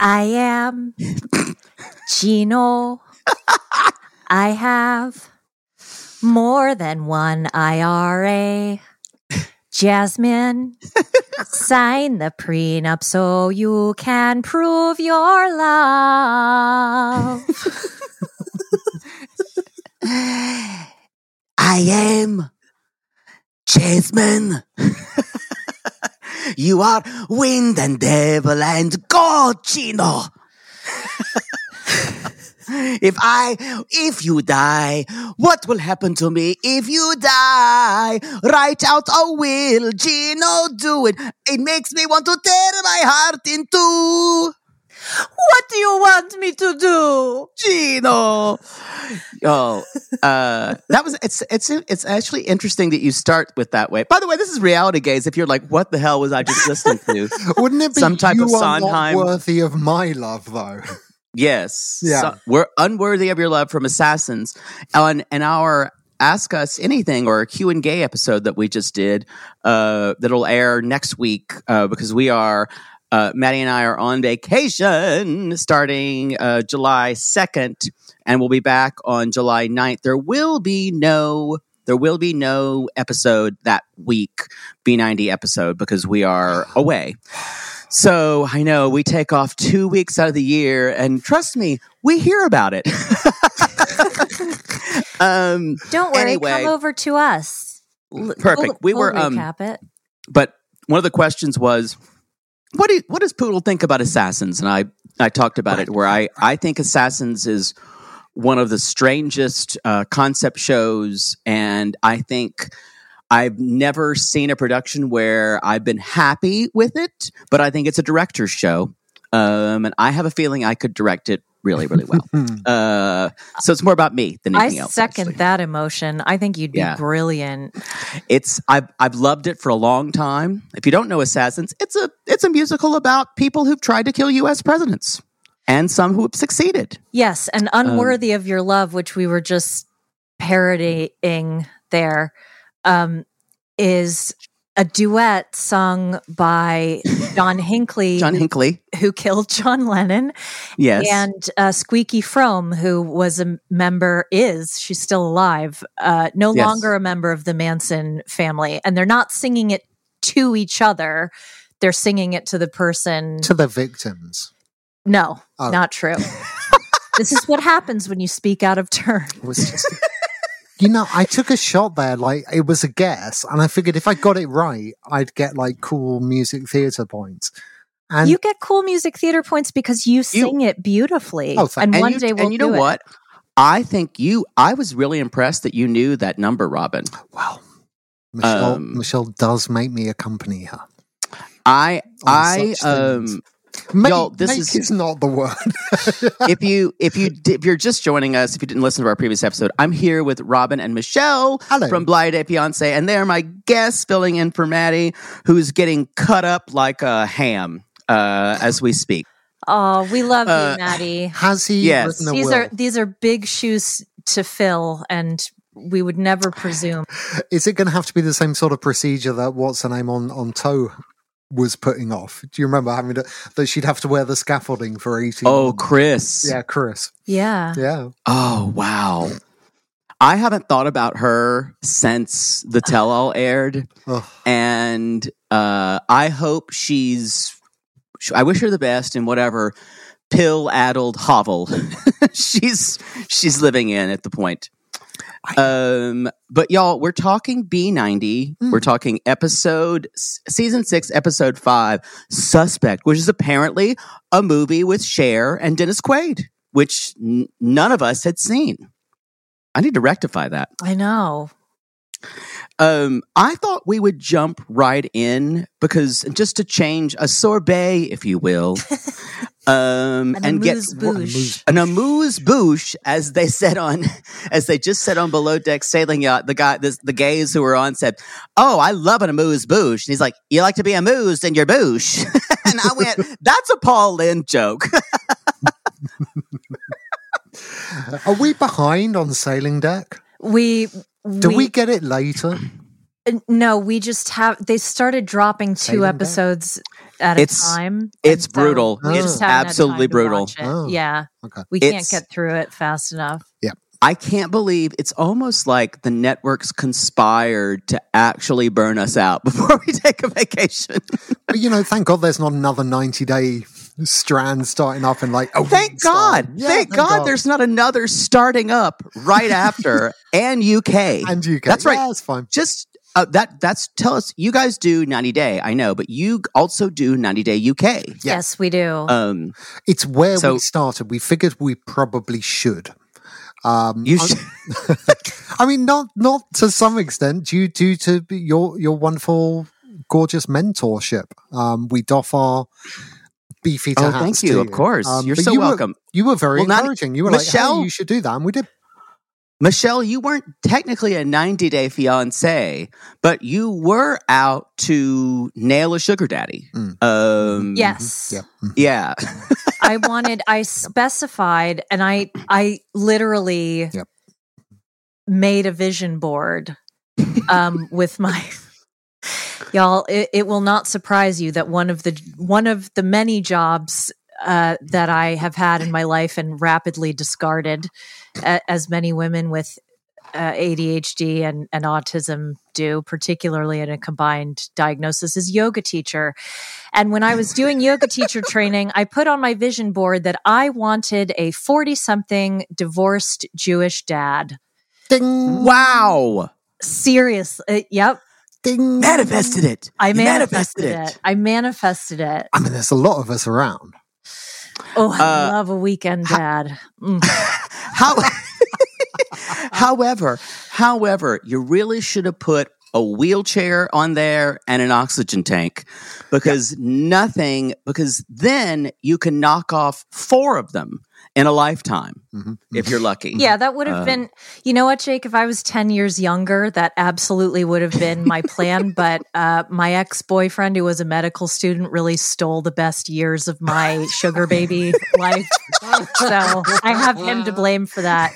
I am Gino. I have more than one IRA. Jasmine, sign the prenup so you can prove your love. I am Jasmine. you are wind and devil and God, Gino. if I, if you die, what will happen to me if you die? Write out a will, Gino, do it. It makes me want to tear my heart in two. what do you want me to do? Gino. Oh, uh, that was it's it's it's actually interesting that you start with that way. By the way, this is Reality Gays. If you're like, what the hell was I just listening to? Wouldn't it be Some type you of are not Sondheim? worthy of my love, though? Yes. Yeah. So- we're unworthy of your love from assassins. On and our Ask Us Anything or Q and Gay episode that we just did, uh, that'll air next week, uh, because we are uh, Maddie and I are on vacation starting uh, July 2nd, and we'll be back on July 9th. There will be no there will be no episode that week, B90 episode, because we are away. So I know we take off two weeks out of the year, and trust me, we hear about it. um, Don't worry, Anyway. come over to us. L- Perfect. we'll- We we'll were, um, recap it. but one of the questions was, what do what does Poodle think about Assassins? And I I talked about it where I I think Assassins is one of the strangest uh, concept shows, and I think. I've never seen a production where I've been happy with it, but I think it's a director's show. Um, and I have a feeling I could direct it really, really well. uh, so it's more about me than I anything else. second actually. that emotion. I think you'd be Yeah. brilliant. It's I've I've loved it for a long time. If you don't know Assassins, it's a it's a musical about people who've tried to kill U.S. presidents and some who have succeeded. Yes, and Um, unworthy of your love, which we were just parodying there, um, is a duet sung by John Hinckley, John Hinckley, who killed John Lennon, yes, and uh, Squeaky Fromme, who was a member, is she's still alive, uh, no Yes. longer a member of the Manson family, and they're not singing it to each other; they're singing it to the person. to the victims. no, Oh. not true. this is what happens when you speak out of turn. It was just, you know, I took a shot there, like it was a guess, and I figured if I got it right, I'd get like cool music theatre points. And you get cool music theater points because you sing it beautifully. Oh, and and one you, day we'll and you know do it. what? I think you. I was really impressed that you knew that number, Robin. well, Michelle, Um, Michelle does make me accompany her. I I such things. um Make, Y'all, this make is- is not the word. if you if you if you're just joining us, if you didn't listen to our previous episode, I'm here with Robin and Michelle Hello. from Blighty Day Fiance, and they're my guests filling in for Maddie, who's getting cut up like a ham uh, as we speak. Oh, we love Uh, you, Maddie. Has he Yes. written a These will? are these are big shoes to fill, and we would never presume. Is it going to have to be the same sort of procedure that what's her name on on TOW was putting off? Do you remember having to, that she'd have to wear the scaffolding for eighteen? Oh, months? Chris. yeah, Chris. Yeah. Yeah, Oh, wow. I haven't thought about her since the tell all aired. Ugh. And uh, I hope she's, I wish her the best in whatever pill addled hovel she's she's living in at the point. Um, but y'all, we're talking B90. Hmm. We're talking episode season six, episode five, Suspect, which is apparently a movie with Cher and Dennis Quaid, which n- none of us had seen. I need to rectify that. I know. Um, I thought we would jump right in because just to change a sorbet, if you will, um, An and get amuse-bouche. an amuse bouche, as they said on, as they just said on below deck sailing yacht. The guy, this, the gays who were on said, "Oh, I love an amuse bouche." And he's like, "You like to be amused in your bouche?" and I went, "That's a Paul Lynde joke." are we behind on sailing deck? We Do we, get it later? Uh, no, we just have. They started dropping two episodes at It's- a time. it's so brutal. we It's absolutely brutal. it. Oh. Yeah, Okay. we can't It's- get through it fast enough. Yeah. I can't believe it's almost like the networks conspired to actually burn us out before we take a vacation. But you know, thank God there's not another 90 day strand starting up in like a Thank week's. God. Yeah, thank, God, there's not another starting up right after and UK. and UK. That's right. Yeah, that's fine. Just uh, that that's tell us you guys do 90 day, I know, but you also do 90 day UK. Yes, we do. Um It's where So- we started. We figured we probably should. Um, you I'm- should, I mean, not not to some extent due due to your your wonderful, gorgeous mentorship. Um, we doff our beefy to Oh, hats thank you, to of course. You're so you were- welcome. you were very Well, not- encouraging. you were like, Michelle- "Hey, you should do that," and we did. Michelle, you weren't technically a 90 day fiance, but you were out to nail a sugar daddy. Mm. Um, yes, Yep. Mhm. Yeah. I wanted. I specified, and I I literally Yep. made a vision board um, with my. Y'all, it, it will not surprise you that one of the one of the many jobs uh, that I have had in my life and rapidly discarded, a, as many women with uh, ADHD and, and autism do, particularly in a combined diagnosis, is yoga teacher. And when I was doing yoga teacher training, I put on my vision board that I wanted a 40 something divorced Jewish dad. Ding, wow. Serious. Uh, yep. Ding. Manifested it. I You manifested, it. I manifested it. I mean, there's a lot of us around. Oh, I Uh, love a weekend dad. Mm. How, however, however, you really should have put a wheelchair on there and an oxygen tank because nothing, because then you can knock off four of them in a lifetime Mhm. if you're lucky. Yeah, that would have Uh, been, you know what, Jake? If I was 10 years younger, that absolutely would have been my plan. but uh, my ex boyfriend, who was a medical student, really stole the best years of my sugar baby life. So I have him to blame for that.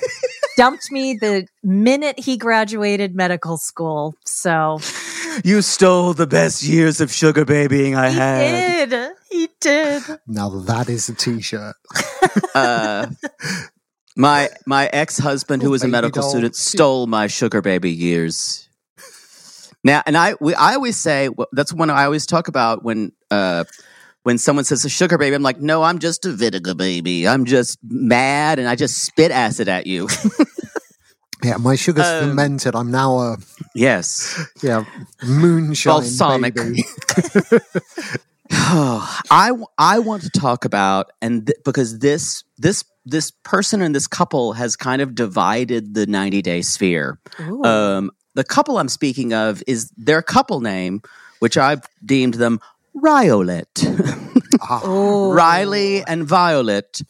Dumped me the minute he graduated medical school. So You stole the best years of sugar babying I he had. did. He did. Now that is a t-shirt. Uh, my my ex husband, who was a medical doll. student, stole my sugar baby years. Now, and I we, I always say well, that's one I always talk about when uh, when someone says a sugar baby. I'm like, no, I'm just a vinegar baby. I'm just mad, and I just spit acid at you. Yeah, my sugar's Um, fermented. I'm now a yes. yeah moonshine Balsamic. I I want to talk about and th- because this this this person and this couple has kind of divided the 90 day sphere. Um, the couple I'm speaking of is their couple name, which I've deemed them Riolet. Ah, Oh. Riley and Violet.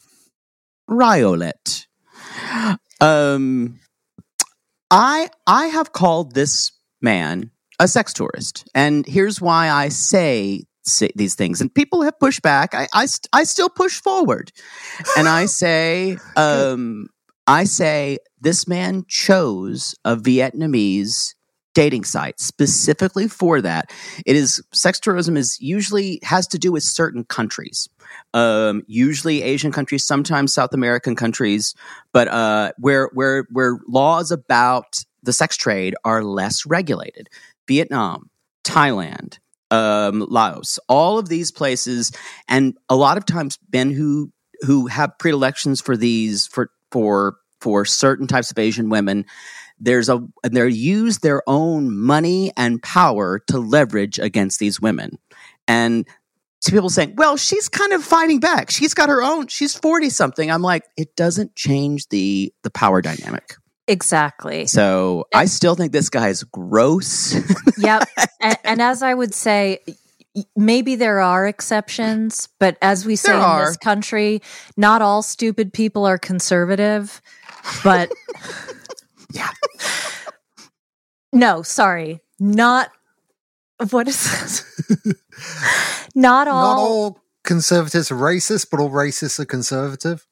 Riolet. Um, I I have called this man a sex tourist, and here's why I say these things. And people have pushed back. I I, st- I still push forward, and I say, um, I say this man chose a Vietnamese dating site specifically for that. It is sex tourism is usually has to do with certain countries um, usually Asian countries, sometimes South American countries, but uh, where where where laws about the sex trade are less regulated. Vietnam, Thailand, um, Laos, all of these places, and a lot of times men who who have predilections for these for for for certain types of Asian women. There's a and they use their own money and power to leverage against these women, and to people saying, well, she's kind of fighting back. She's got her own, she's 40 something. I'm like, it doesn't change the the power dynamic. Exactly. So I still think this guy is gross. yep. And, and as I would say, maybe there are exceptions, but as we say There in are. this country, not all stupid people are conservative. But Yeah. no, sorry, not what is this? not all, Not all conservatives are racist, but all racists are conservative.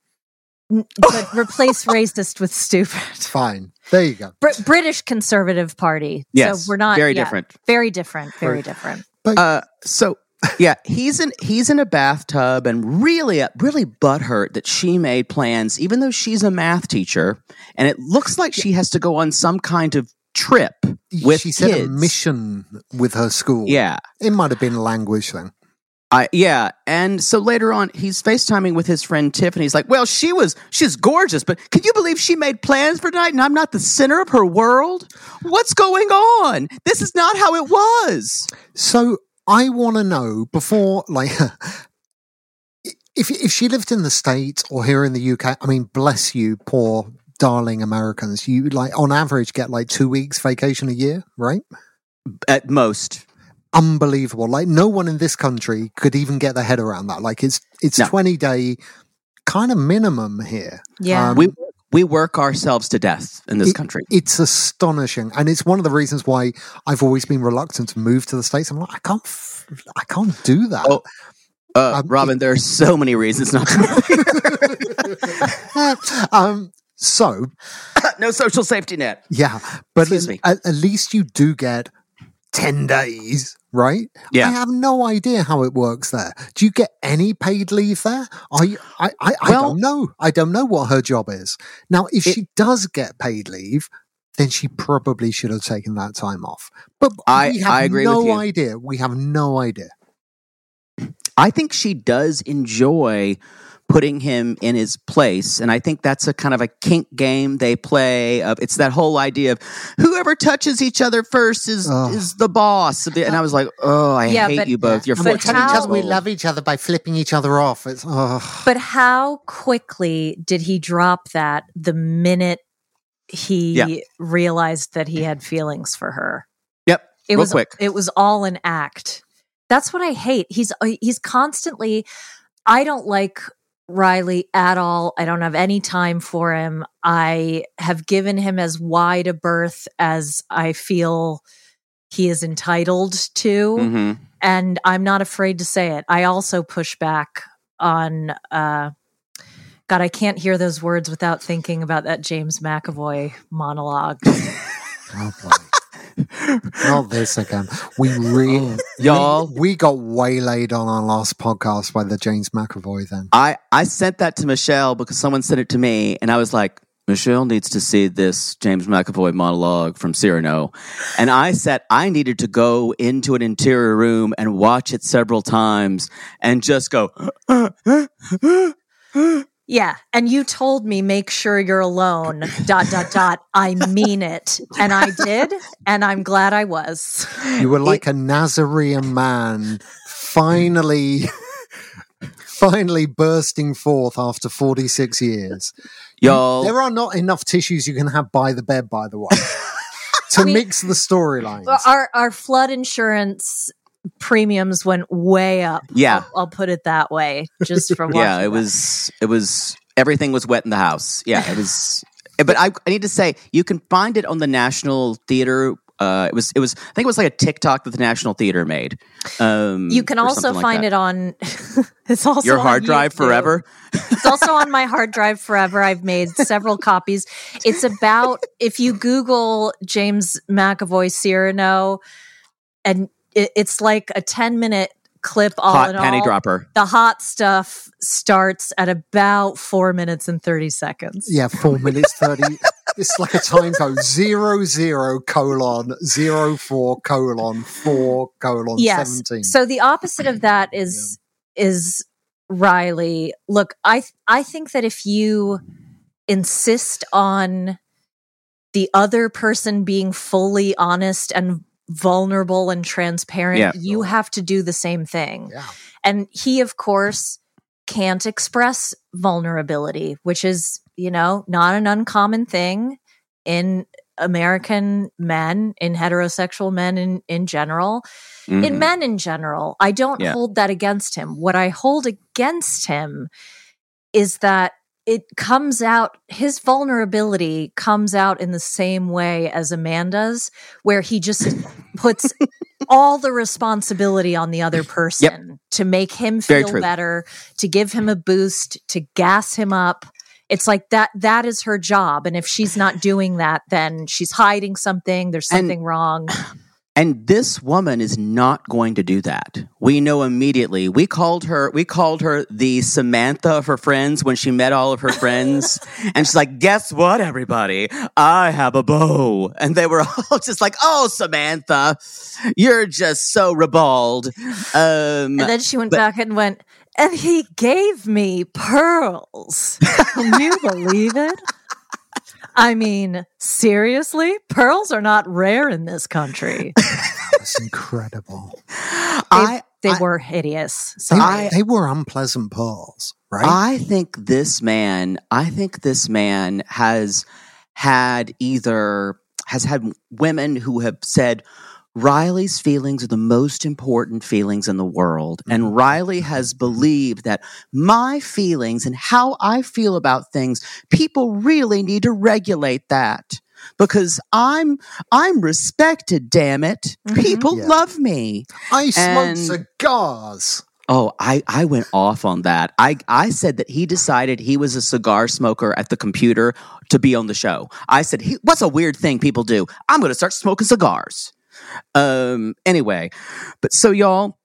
N- but replace racist with stupid. Fine. There you go. Br- British Conservative Party. Yes, so we're not very yeah, different. Very different. Very Very- different. But Uh, so yeah, he's in he's in a bathtub and really really butthurt that she made plans, even though she's a math teacher, and it looks like she has to go on some kind of trip with she said a mission with her school. Yeah, It might have been language then. I yeah, and so later on, he's FaceTiming with his friend Tiffany. He's like, "Well, she was she's gorgeous, but can you believe she made plans for tonight, and I'm not the center of her world? What's going on? This is not how it was." So I want to know before, like, if if she lived in the states or here in the UK. I mean, bless you, poor darling Americans. You like on average get like two weeks vacation a year, right? At most, Unbelievable. Like no one in this country could even get their head around that. Like it's it's No. twenty day kind of minimum here. Yeah. Um, we we work ourselves to death in this It- country. It's astonishing, and it's one of the reasons why I've always been reluctant to move to the states. I'm like, I can't, f- I can't do that. Oh, Uh, Um, Robin, there are so many reasons not to um, so no social safety net. yeah, but Excuse me. At, at least you do get ten days, right? Yeah. I have no idea how it works there. Do you get any paid leave there? You, I, I, I Well- don't know. I don't know what her job is. Now, if It- she does get paid leave, then she probably should have taken that time off. But I- we have I agree with no you. idea. We have no idea. I think she does enjoy putting him in his place, and I think that's a kind of a kink game they play. Of it's that whole idea of whoever touches each other first is Ugh. is the boss. And I was like, oh, I Yeah, hate but- you both. You're we But tell fucking each other we love each other by flipping each other off. It's oh. But how quickly did he drop that the minute he Yeah. realized that he had feelings for her? Yep, It real was quick. it was all an act. That's what I hate. He's uh, he's constantly I don't like Riley at all. I don't have any time for him. I have given him as wide a berth as I feel he is entitled to Mhm. and I'm not afraid to say it. I also push back on uh God, I can't hear those words without thinking about that James McAvoy monologue. Oh, boy. Not this again. We really, oh. Y'all. we, we got waylaid on our last podcast by the James McAvoy. Then I I sent that to Michelle because someone sent it to me, and I was like, Michelle needs to see this James McAvoy monologue from Cyrano. And I said I needed to go into an interior room and watch it several times and just go, yeah, and you told me make sure you're alone. dot dot dot. I mean it, and I did, and I'm glad I was. you were like a Nazarene man, finally, finally bursting forth after forty six years. y'all. There are not enough tissues you can have by the bed, by the way, to We- mix the storylines. Our our flood insurance premiums went way up. Yeah. I'll, I'll put it that way. Just from yeah, it that. was it was everything was wet in the house. Yeah, it was. but I, I need to say you can find it on the National Theater. Uh, it was it was I think it was like a TikTok that the National Theater made. Um, You can also like find that. it on. it's also your hard drive YouTube. forever. It's also on my hard drive forever. I've made several copies. It's about if you Google James McAvoy Cyrano, and it, it's like a ten minute clip. All Hot in panty all. dropper. The hot stuff starts at about four minutes and thirty seconds. Yeah, four minutes thirty. it's like a time code zero zero colon zero four colon four colon yes. seventeen. So the opposite of that is is Riley. Look, I th- I think that if you insist on the other person being fully honest and vulnerable and transparent, Yeah. you have to do the same thing. Yeah. And he, of course, can't express vulnerability, which is, you know, not an uncommon thing in American men, in heterosexual men in, in general, in Mhm. men in general. I don't Yeah. hold that against him. What I hold against him is that it comes out, his vulnerability comes out in the same way as Amanda's, where he just puts all the responsibility on the other person to make him feel better, to give him a boost, to gas him up. It's like that that is her job. And if she's not doing that, then she's hiding something. There's And- something wrong. And this woman is not going to do that. We know immediately. We called her we called her the Samantha of her friends when she met all of her friends. and she's like, guess what, everybody? I have a bow. And they were all just like, oh, Samantha, you're just so ribald. Um And then she went but- back and went, and he gave me pearls. Can you believe it? I mean, seriously? Pearls are not rare in this country. That's incredible. They, I they I- were hideous. They, Sorry. they were unpleasant pearls, right? I think this man, I think this man has had either has had women who have said Riley's feelings are the most important feelings in the world. And Riley has believed that my feelings and how I feel about things, people really need to regulate that. Because I'm I'm respected, damn it. Mhm. People Yeah. love me. I smoke cigars. Oh, I, I went off on that. I, I said that he decided he was a cigar smoker at the computer to be on the show. I said, he, what's a weird thing people do? I'm going to start smoking cigars. Um, anyway, but so y'all,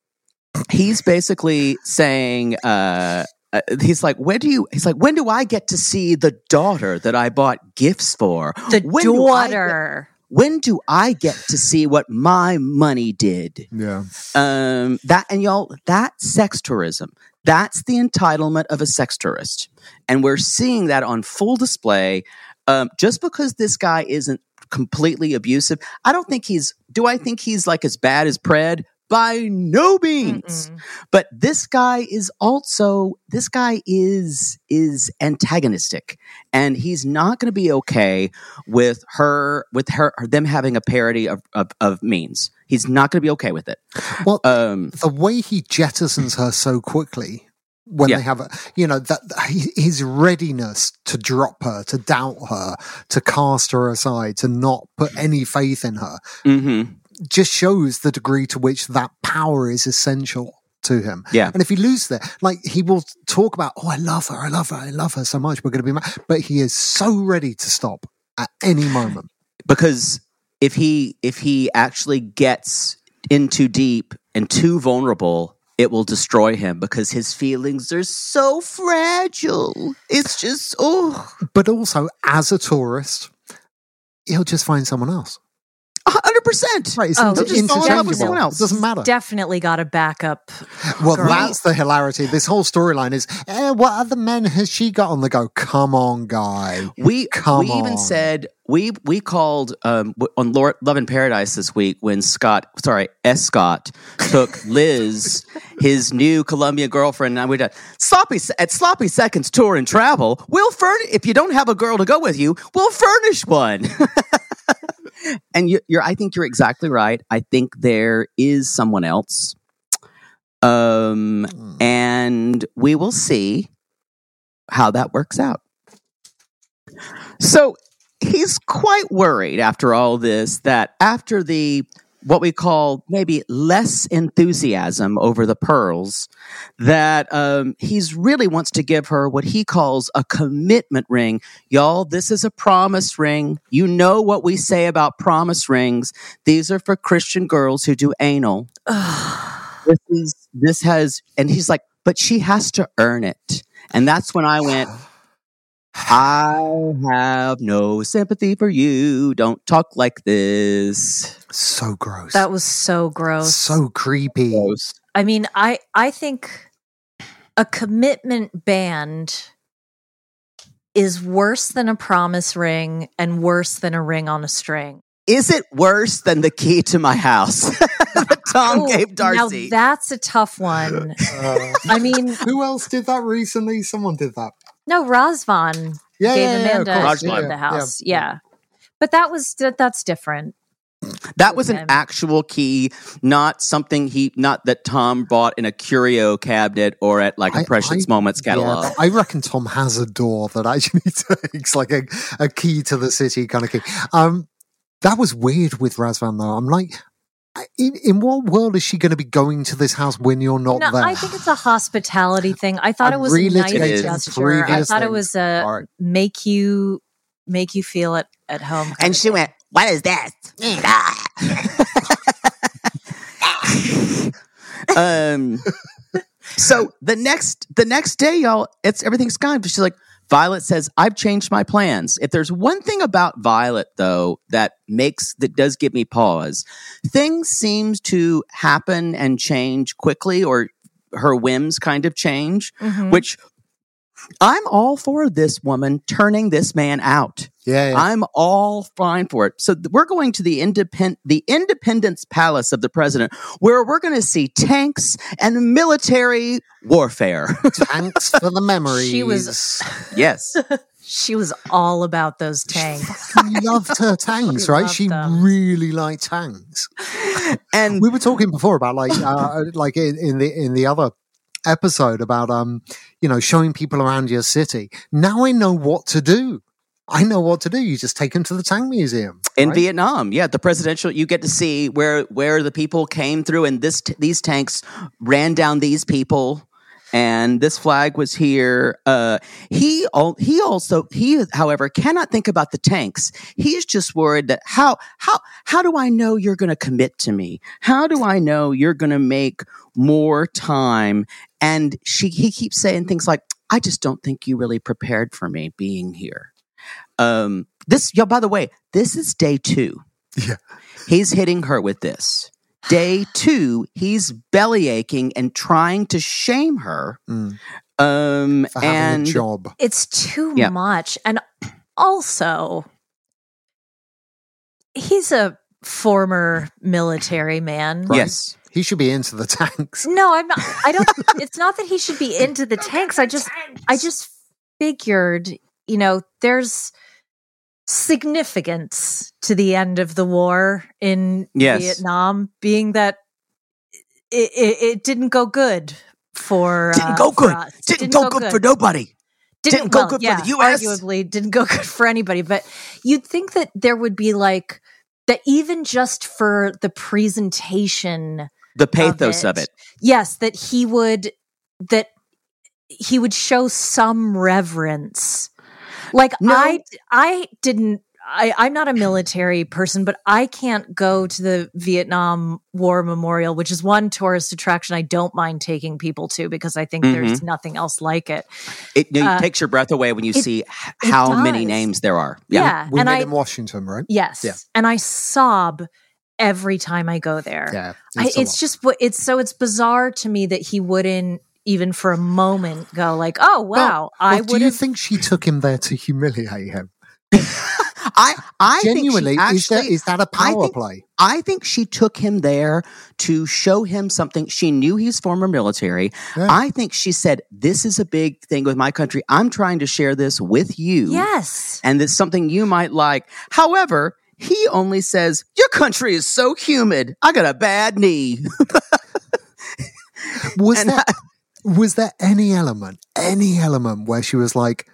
he's basically saying, uh, uh, he's like, when do you? He's like, when do I get to see the daughter that I bought gifts for? the When do I get- daughter. when do I get to see what my money did? Yeah. um that and y'all that sex tourism that's the entitlement of a sex tourist and we're seeing that on full display um just because this guy isn't completely abusive. I don't think he's do i think he's like as bad as pred? By no means. Mm-mm. but this guy is also this guy is is antagonistic. And he's not going to be okay with her with her them having a parody of of, of means he's not going to be okay with it. Well, um the way he jettisons her so quickly when Yeah. they have a, you know, that his readiness to drop her, to doubt her, to cast her aside, to not put any faith in her, mhm. just shows the degree to which that power is essential to him. Yeah. And if he loses that, like he will talk about, oh, I love her, I love her, I love her so much, we're going to be mad. But he is so ready to stop at any moment. because if he if he actually gets in too deep and too vulnerable it will destroy him because his feelings are so fragile it's just oh But also, as a tourist, he'll just find someone else. 100% Right. It's Oh, inter- just fall in love with interchangeable. someone else. It doesn't matter. Definitely got a backup. Well, girl. that's the hilarity. This whole storyline is, eh, what other men has she got on the go? Come on, guy. we Come we even said we we called um on Lord, Love in Paradise this week when Scott sorry S Scott took Liz his new Columbia girlfriend and we did sloppy at sloppy seconds tour and travel we'll furnish if you don't have a girl to go with you we'll furnish one and you, you're. I think you're exactly right. I think there is someone else, um, Hmm. and we will see how that works out. So he's quite worried after all this that after the what we call maybe less enthusiasm over the pearls that um, he's really wants to give her what he calls a commitment ring y'all this is a promise ring you know what we say about promise rings these are for christian girls who do anal this is this has and he's like but she has to earn it and that's when i went I have no sympathy for you. Don't talk like this. So gross. That was so gross. so creepy. I mean, I I think a commitment band is worse than a promise ring and worse than a ring on a string. Is it worse than the key to my house that Tom Oh, gave Darcy? Now that's a tough one. Uh, I mean, who else did that recently? Someone did that. No, Razvan Yeah, gave yeah, yeah, Amanda course. key Razvan. Yeah, the house. yeah. Yeah. But that was that, that's different. that was an actual key, not something he, not that Tom bought in a curio cabinet or at like a I- Precious I- Moments catalog. Yeah, I reckon Tom has a door that actually takes like a, a key to the city kind of key. Um, that was weird with Razvan though. I'm like, I- in, in what world is she going to be going to this house when you're not No, there? I think it's a hospitality thing. I thought A it was a nice gesture. I previous thought it was a All right. make you make you feel at, at home. and she went, What is this? um so the next the next day, y'all, it's everything's gone. But she's like, Violet says, I've changed my plans. If there's one thing about Violet, though, that makes that does give me pause, things seems to happen and change quickly, or her whims kind of change, Mhm. which I'm all for this woman turning this man out. Yeah, yeah. I'm all fine for it. So th- we're going to the independent, the Independence Palace of the President, where we're going to see tanks and military warfare. tanks for the memories. She was- yes, She was all about those tanks. She loved her tanks, She right? She them. really liked tanks. and we were talking before about like uh, like in, in the in the other episode about um you know showing people around your city now i know what to do i know what to do you just take him to the tank museum in right? Vietnam, yeah, the presidential, you get to see where where the people came through, and this t- these tanks ran down these people. And this flag was here. Uh, he al- he also he, however, cannot think about the tanks. He's just worried that how how how do I know you're going to commit to me? How do I know you're going to make more time? And she he keeps saying things like, "I just don't think you really prepared for me being here." Um, this, yo, by the way, this is day two. Yeah. He's hitting her with this. Day two, he's belly aching and trying to shame her. Mm, Um, for having and a job It's too Yeah. much. And also, he's a former military man. Right. yes, he should be into the tanks No, I'm not. I don't. it's not that he should be into the tanks. I just, I just figured, you know, there's significance to the end of the war in Yes. Vietnam, being that it, it, it didn't go good for didn't uh, go good. us. Didn't, go, good, for nobody. didn't go good for the US. Arguably, didn't go good for anybody. But you'd think that there would be like that, even just for the presentation The pathos it. of it. yes that he would that he would show some reverence like No. i i didn't I, I'm not a military person, but I can't go to the Vietnam War Memorial, which is one tourist attraction I don't mind taking people to because I think there's nothing else like it. It, it Uh, takes your breath away when you it- see how many names there are. Yeah, we and made I in washington right yes, Yeah. and I sob every time I go there. yeah I, a it's just what it's so it's bizarre to me that he wouldn't even for a moment go like, oh wow, I Well, do you think she took him there to humiliate him I, I genuinely think she is that actually, is that a I power think- play I think she took him there to show him something. She knew he's former military. Yeah. I think she said, This is a big thing with my country. I'm trying to share this with you. Yes, And it's something you might like. However, he only says, Your country is so humid. I got a bad knee. Was And there was there any element, any element where she was like,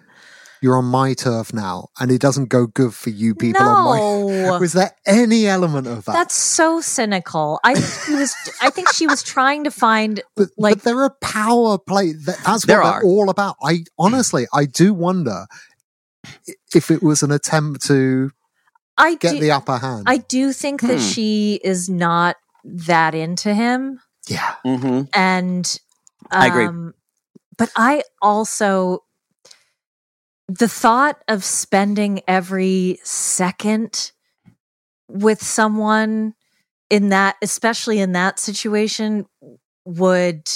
"You're on my turf now, and it doesn't go good for you people on my." no, Was there any element of that? that's so cynical. I think she was. I think she was trying to find but, like- but there are power play. That, that's what There they're are. all about. I honestly, I do wonder if it was an attempt to I get do. the upper hand. I do think that Hmm. she is not that into him. yeah, mm-hmm. and I agree. Um, but i also the thought of spending every second with someone in that especially in that situation would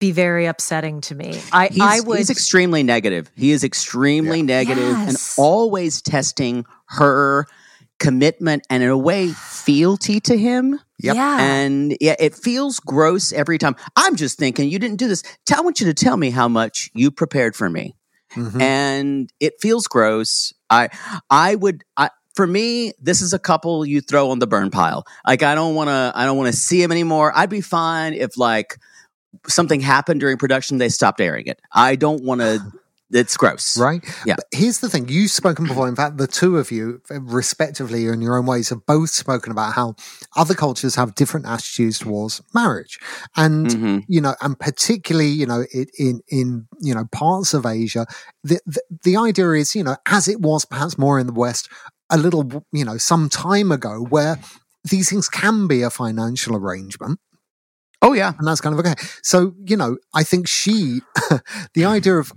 be very upsetting to me i He's, i would he's extremely negative. He is extremely negative and Yes. always testing her commitment and, in a way, fealty to him. Yep. yeah And yeah, it feels gross every time. I'm just thinking, you didn't do this. I want you to tell me how much you prepared for me. Mhm. and it feels gross. I I would I, for me this is a couple you throw on the burn pile. Like I don't want to I don't want to see him anymore. I'd be fine if like something happened during production they stopped airing it. I don't want to it's gross. right? Yeah. But here's the thing: you've spoken before. In fact, the two of you, respectively, in your own ways, have both spoken about how other cultures have different attitudes towards marriage, and Mhm. you know, and particularly, you know, it, in in you know parts of Asia, the, the the idea is, you know, as it was perhaps more in the West, a little, you know, some time ago, where these things can be a financial arrangement Oh yeah. and that's kind of okay. So, you know, I think she, the idea of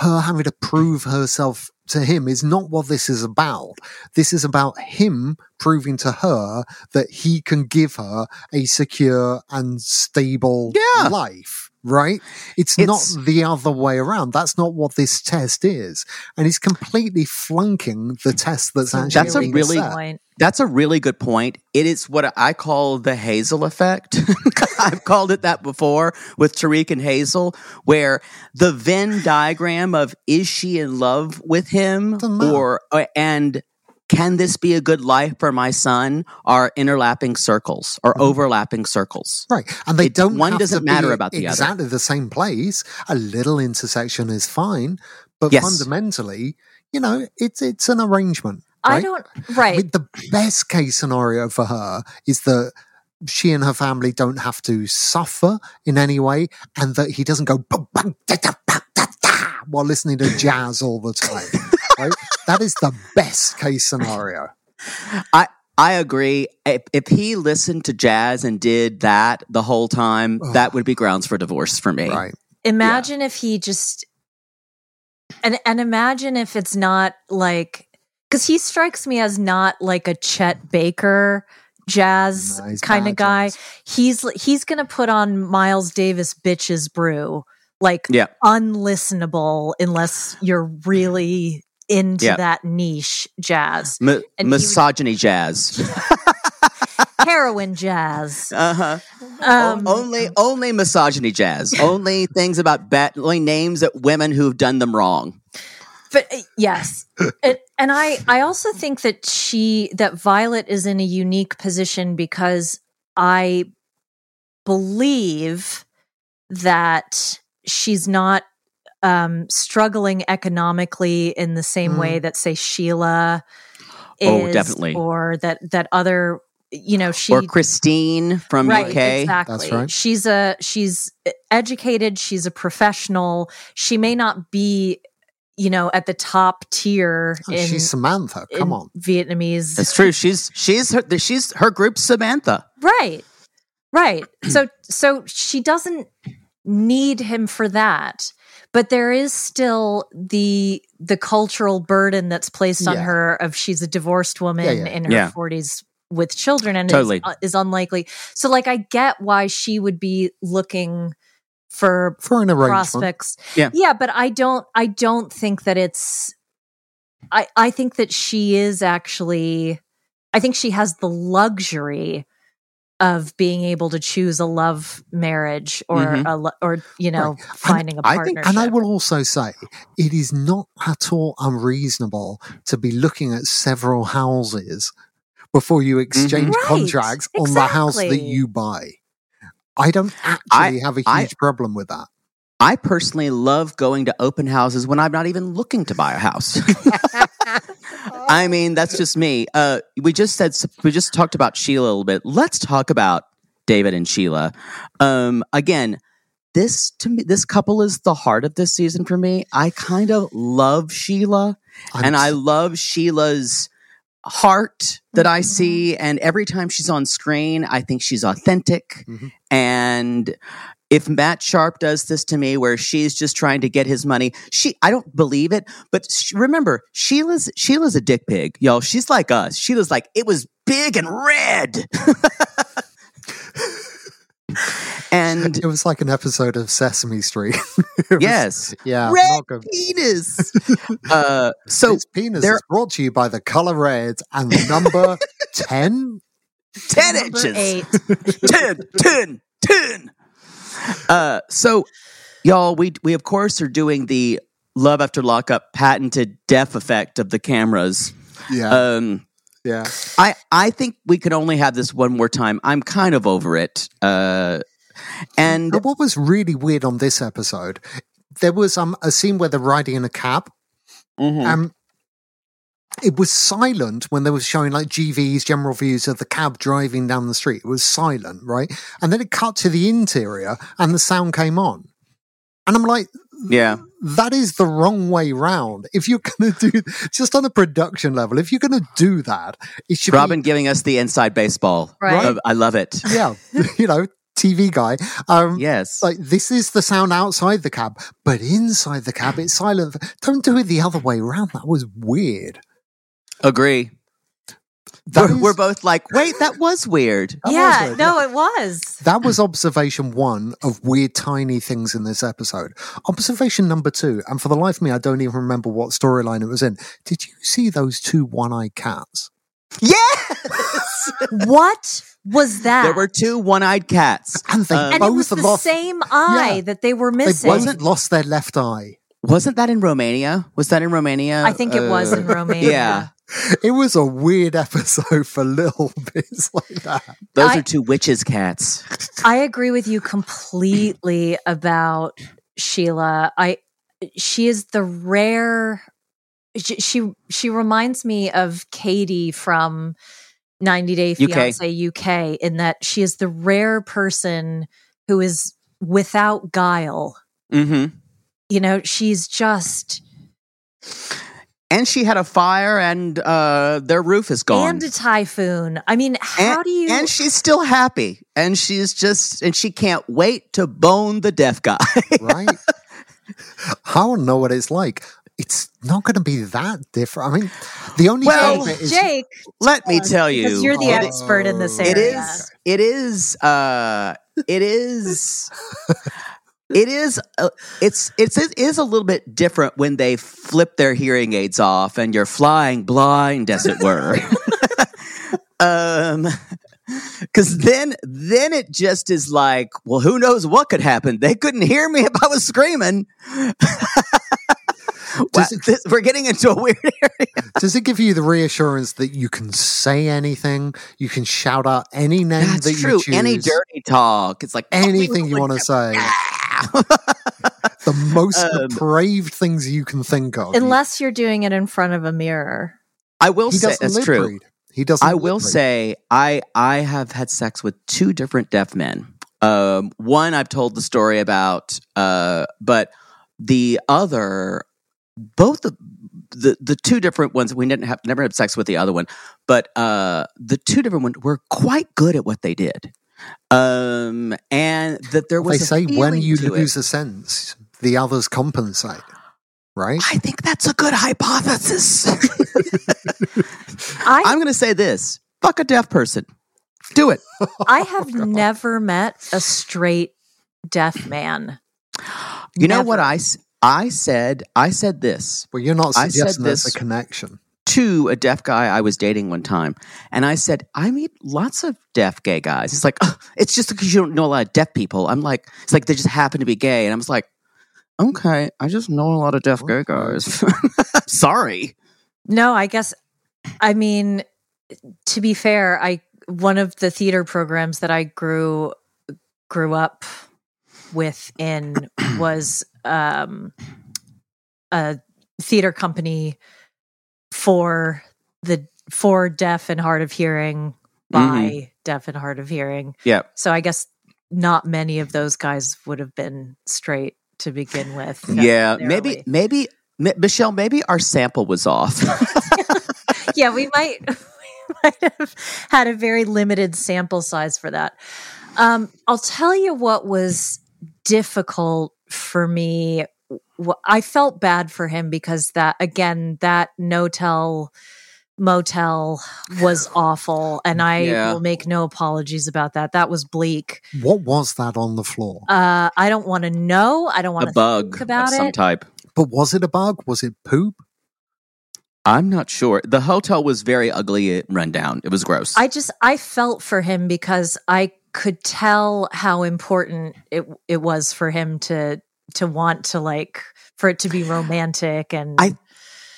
her having to prove herself to him is not what this is about. This is about him proving to her that he can give her a secure and stable Yeah. life. Right? It's, It's- not the other way around. That's not what this test is. And he's completely flunking the test that's actually That's a being really- set. point. That's a really good point. It is what I call the Hazel effect. I've called it that before with Tarik and Hazel, where the Venn diagram of is she in love with him Doesn't or uh, and can this be a good life for my son are interlapping circles or mm-hmm. overlapping circles. Right. And they It- don't one have doesn't to matter be about the other. exactly the same place. A little intersection is fine, but Yes. fundamentally, you know, it's it's an arrangement. i right? don't I right mean, the best case scenario for her is that she and her family don't have to suffer in any way, and that he doesn't go "Bum, bum, da, da, da, da," while listening to jazz all the time. Right? That is the best case scenario. I I agree. If, if he listened to jazz and did that the whole time, Ugh. that would be grounds for divorce for me. Right. imagine if he just and and imagine if it's not like because he strikes me as not like a Chet Baker jazz No, kind of guy. jazz. He's he's gonna put on Miles Davis bitches brew like Yeah. unlistenable unless you're really into Yeah. that niche jazz Mi- And he would- misogyny jazz. heroin jazz Uh huh. um, only only misogyny jazz. only things about bad. Only names at women who've done them wrong. but uh, yes and, and i i also think that she that violet is in a unique position because i believe that she's not um struggling economically in the same Mm. way that say sheila is Oh, definitely. or that that other you know she or Christine from right UK. exactly That's right. she's a she's educated she's a professional she may not be you know at the top tier Oh, in, She's Samantha. Come in on. vietnamese That's true. She's she's her she's her group Samantha. right right so so she doesn't need him for that but there is still the the cultural burden that's placed on her of she's a divorced woman Yeah, yeah. in her Yeah. 40s with children and Totally. is, uh, is unlikely so like i get why she would be looking for For an arrangement. prospects Yeah. yeah but i don't i don't think that it's i i think that she is actually i think she has the luxury of being able to choose a love marriage or Mhm. a lo- or you know Right. And finding a I partnership. think- And I will also say, it is not at all unreasonable to be looking at several houses before you exchange Right, contracts on the house that you buy. I don't I- actually have a huge problem with that. I personally love going to open houses when I'm not even looking to buy a house. I mean, that's just me. Uh, we just said we just talked about Sheila a little bit. Let's talk about David and Sheila. Um, again, this to me, this couple is the heart of this season for me. I kind of love Sheila, I'm and I love Sheila's heart that I Mhm. see. And every time she's on screen, I think she's authentic. Mhm. And if Matt Sharp does this to me, where she's just trying to get his money, she I don't believe it. But sh- remember, Sheila's Sheila's a dick pig, y'all. She's like us. Sheila's like it was big and red. and it was like an episode of Sesame Street. It was- yes, yeah, red not good. penis. uh, so this penis there- is brought to you by the color red and number 10 ten Number inches. eight. 10, 10, 10. Uh, so, y'all, we we of course are doing the Love After Lockup patented deaf effect of the cameras. yeah Um, yeah I I think we could only have this one more time. I'm kind of over it. Uh, and what was really weird on this episode there was um, a scene where they're riding in a cab Mhm. um it was silent when they were showing like GVs, general views of the cab driving down the street. It was silent, right? And then it cut to the interior and the sound came on. And I'm like, yeah, that is the wrong way round. If you're going to do just on a production level, if you're going to do that, it should Robin giving us the inside baseball. Right. Uh, I love it. yeah, you know, TV guy. Um, Yes. like this is the sound outside the cab, but inside the cab it's silent. Don't do it the other way around. That was weird. Agree. That We're, both like, wait, that was weird. That was yeah, weird, no, it was. That was observation one of weird, tiny things in this episode. Observation number two, and for the life of me, I don't even remember what storyline it was in. Did you see those two one eyed cats? Yes. What was that? there were two one-eyed cats. And they Um, and both it was the lost. same eye Yeah. that they were missing. they missing. both lost their left eye. Wasn't that in Romania? Was that in Romania? I think it was Uh, in Romania. Yeah. It was a weird episode for little bits like that. Those I- are two witches' cats. I agree with you completely about Sheila. I she is the rare she she, she reminds me of Katie from 90 Day UK. Fiance UK in that she is the rare person who is without guile. Mm-hmm. You know, she's just And she had a fire, and uh, their roof is gone. and a typhoon. I mean, how and, do you and she's still happy, and she's just, and she can't wait to bone the deaf guy. right? I don't know what it's like. It's not going to be that different. I mean, the only Well, thing is Jake, Let me tell you, because you're the Oh. expert in this area. it is, it is, uh, it is. It is. Uh, it's it's it is a little bit different when they flip their hearing aids off and you're flying blind, as it were. um, because then then it just is like, well, who knows what could happen? They couldn't hear me if I was screaming. Wow, it- this- we're getting into a weird area. Does it give you the reassurance that you can say anything? You can shout out any name That's that true. you choose. Any dirty talk. It's like anything you want to say. The most Um, depraved things you can think of. Unless you're doing it in front of a mirror. I will he say doesn't that's true. read. He doesn't. I will read. say I I have had sex with two different deaf men. Um, one I've told the story about, uh, but the other, both the the the two different ones we didn't have never had sex with the other one, but uh, the two different ones were quite good at what they did. Um, and that there they was a say when you lose it. a sense, the others compensate. Right? I think that's a good hypothesis. I I'm going to say this: fuck a deaf person. Do it. I have never met a straight deaf man. You know what I I s- I said? I said this. Well, you're not I said suggesting there's a connection. To a deaf guy I was dating one time, and I said, "I meet lots of deaf gay guys." He's like, "Ugh, "It's just because you don't know a lot of deaf people." I'm like, "It's like they just happen to be gay," and I was like, "Okay, I just know a lot of deaf gay guys." Sorry. No, I guess I mean to be fair, I one of the theater programs that I grew grew up with in was um a theater company for the for deaf and hard of hearing by deaf and hard of hearing. Yeah. So I guess not many of those guys would have been straight to begin with. Yeah, maybe, maybe, M- Michelle, maybe our sample was off. yeah, we might, we might have had a very limited sample size for that. Um, I'll tell you what was difficult for me. Wh- I felt bad for him because that again, that no tell motel was awful, and I Yeah. will make no apologies about that. That was bleak. What was that on the floor? Uh, I don't want to know. I don't want a to bug think about of some type. but was it a bug? Was it poop? I'm not sure. The hotel was very ugly and run down. It was gross. I just I felt for him because I could tell how important it it was for him to to want to like for it to be romantic and I-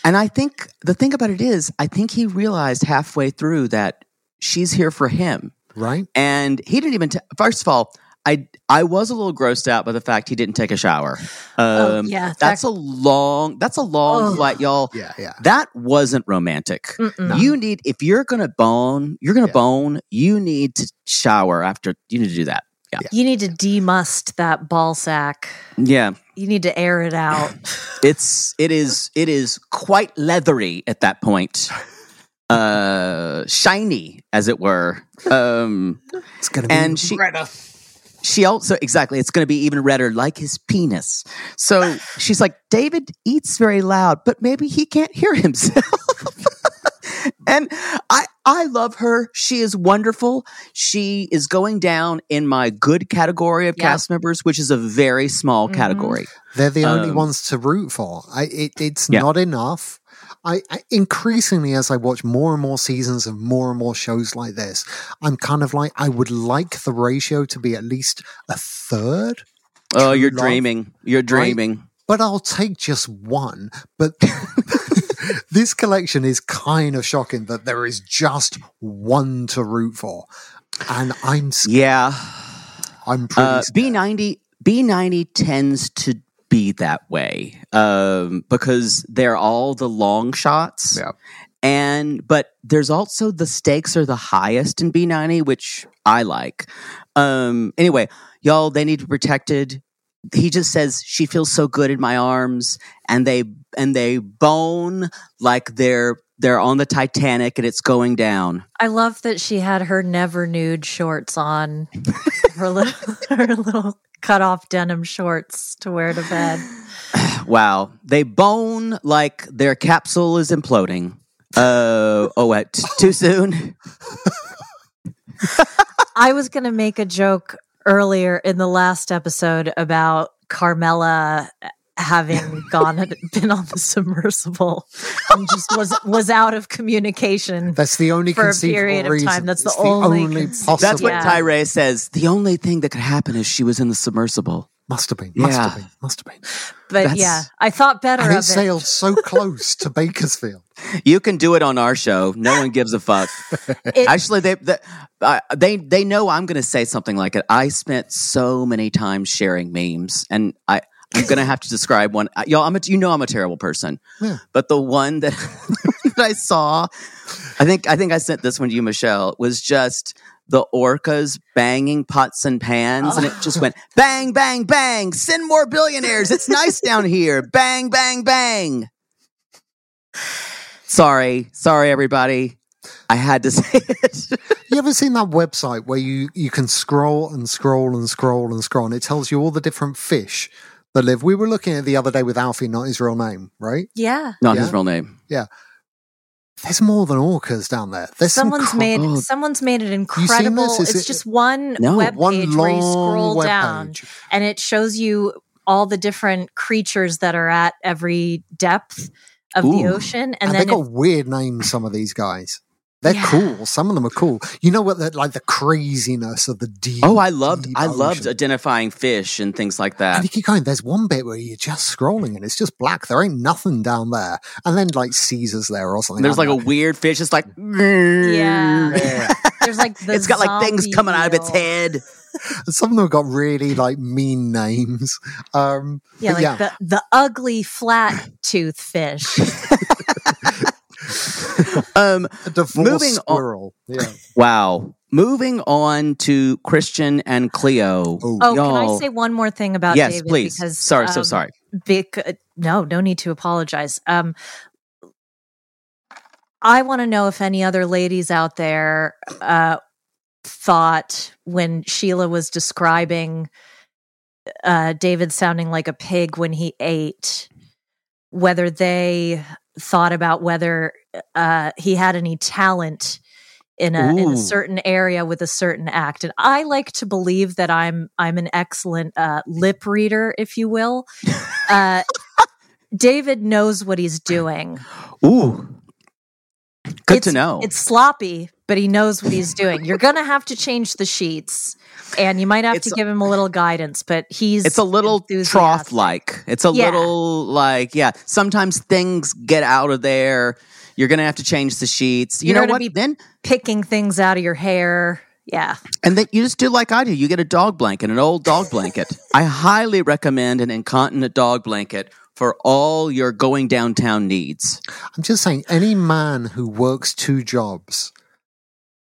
and I think the thing about it is, I think he realized halfway through that she's here for him. Right? And he didn't even, t- first of all, I, I was a little grossed out by the fact he didn't take a shower. Oh, Um, yeah, that- That's a long, that's a long Ugh. flight, y'all. Yeah, yeah. That wasn't romantic. Mm-mm. You need, if you're going to bone, you're going to Yeah. bone, you need to shower after, you need to do that. Yeah. you need to demust that ball sack. Yeah. You need to air it out. It's, it is, it is quite leathery at that point. Uh, shiny, as it were. Um, It's going to be And she- redder. she also exactly it's going to be even redder like his penis so she's like david eats very loud but maybe he can't hear himself and i i love her she is wonderful she is going down in my good category of Yeah. cast members which is a very small Mhm. category They're the only Um, ones to root for. I, it, it's Yeah. not enough. I, I increasingly, as I watch more and more seasons of more and more shows like this, I'm kind of like I would like the ratio to be at least a third, oh you're love, dreaming you're dreaming but I'll take just one. But this collection is kind of shocking that there is just one to root for, and I'm s- yeah I'm pretty. Uh. B ninety B ninety tends to be that way um, because they're all the long shots. Yeah. And but there's also the stakes are the highest in B ninety, which I like. Um, anyway, y'all, they need to be protected. He just says she feels so good in my arms, and they and they bone like they're they're on the Titanic and it's going down. I love that she had her never nude shorts on. her little her little cut off denim shorts to wear to bed. Wow. They bone like their capsule is imploding. Uh, oh, what? Too soon? I was going to make a joke earlier in the last episode about Carmela having gone and been on the submersible and just was was out of communication. That's the only for a period of time. That's the It's only only conce- possible. That's what Yeah. Tyray says. The only thing that could happen is she was in the submersible. Must have been. Must Yeah. have been. Must have been. But That's- yeah, I thought better And of it it. sailed so close to Bakersfield. You can do it on our show. No one gives a fuck. It- Actually, they they, uh, they they know I'm going to say something like it. I spent so many times sharing memes, and I I'm going to have to describe one. Y'all, I'm a, you know I'm a terrible person, Yeah. but the one that, that I saw, I think I think I sent this one to you, Michelle. Was just the orcas banging pots and pans, and it just went bang, bang, bang. Send more billionaires. It's nice down here. Bang, bang, bang. Sorry, sorry, everybody. I had to say it. You ever seen that website where you, you can scroll and scroll and scroll and scroll and it tells you all the different fish that live? We were looking at it the other day with Alfie, not his real name, right? yeah. Not Yeah. his real name. There's more than orcas down there. There's some Someone's made Oh. someone's made it seen incredible. It's it- just one No. web page where you scroll web down and it shows you all the different creatures that are at every depth. of the ocean, and, And, then they it- got weird names. Some of these guys, they're Yeah. cool. Some of them are cool. You know what? The, like the craziness of the deep. Oh, I loved deep I loved identifying fish and things like that. And you keep going. There's one bit where you're just scrolling and it's just black. There ain't nothing down there. And then like Caesar's there or something. There's I'm like a weird fish. It's like Yeah. there's like the it's got like things zombie coming out of its head. Some of them got really like mean names. Um, Yeah, like yeah. the the ugly flat tooth fish. Um, a divorced moving on- Yeah. wow. Moving on to Christian and Cleo. Oh, Oh, can I Y'all- say one more thing about yes, David? please. Because sorry, so um, sorry. bec- no, no need to apologize. Um, I want to know if any other ladies out there uh, thought when Sheila was describing uh, David sounding like a pig when he ate, whether they thought about whether uh, he had any talent in a in a certain area with a certain act. And I like to believe that I'm I'm an excellent uh, lip reader, if you will. Uh, David knows what he's doing. Ooh. Good It's- to know. It's sloppy, but he knows what he's doing. You're going to have to change the sheets, and you might have It's to give him a little guidance. But he's it's a little trough like. It's a Yeah. little like, yeah, sometimes things get out of there. You're going to have to change the sheets. You You're know what? then picking things out of your hair. Yeah, And then you just do like I do. You get a dog blanket, an old dog blanket. I highly recommend an incontinent dog blanket for all your going downtown needs. I'm just saying, any man who works two jobs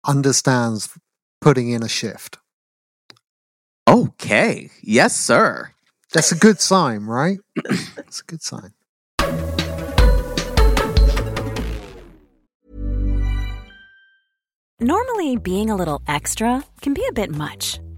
understands putting in a shift. Okay. Yes, sir. That's a good sign, right? It's a good sign. Normally, being a little extra can be a bit much,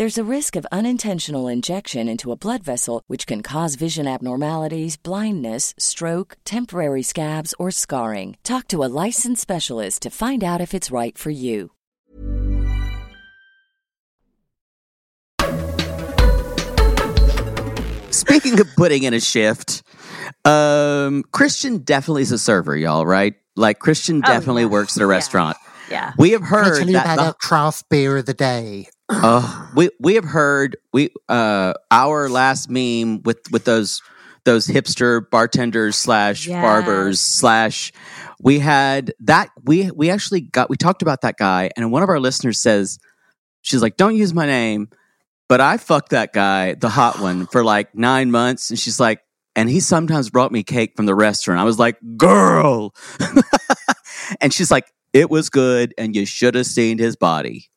There's a risk of unintentional injection into a blood vessel, which can cause vision abnormalities, blindness, stroke, temporary scabs, or scarring. Talk to a licensed specialist to find out if it's right for you. Speaking of putting in a shift, um, Christian definitely is a server, y'all, right? Like Christian Oh, definitely yeah. works at a restaurant. yeah. We have Can I heard tell you that about the- craft beer of the day? Uh, we we have heard we uh our last meme with with those those hipster bartenders slash Yes. barbers slash we had that we we actually got we talked about that guy and one of our listeners says she's like don't use my name but I fucked that guy the hot one for like nine months. And she's like and he sometimes brought me cake from the restaurant. I was like girl. And she's like it was good and you should have seen his body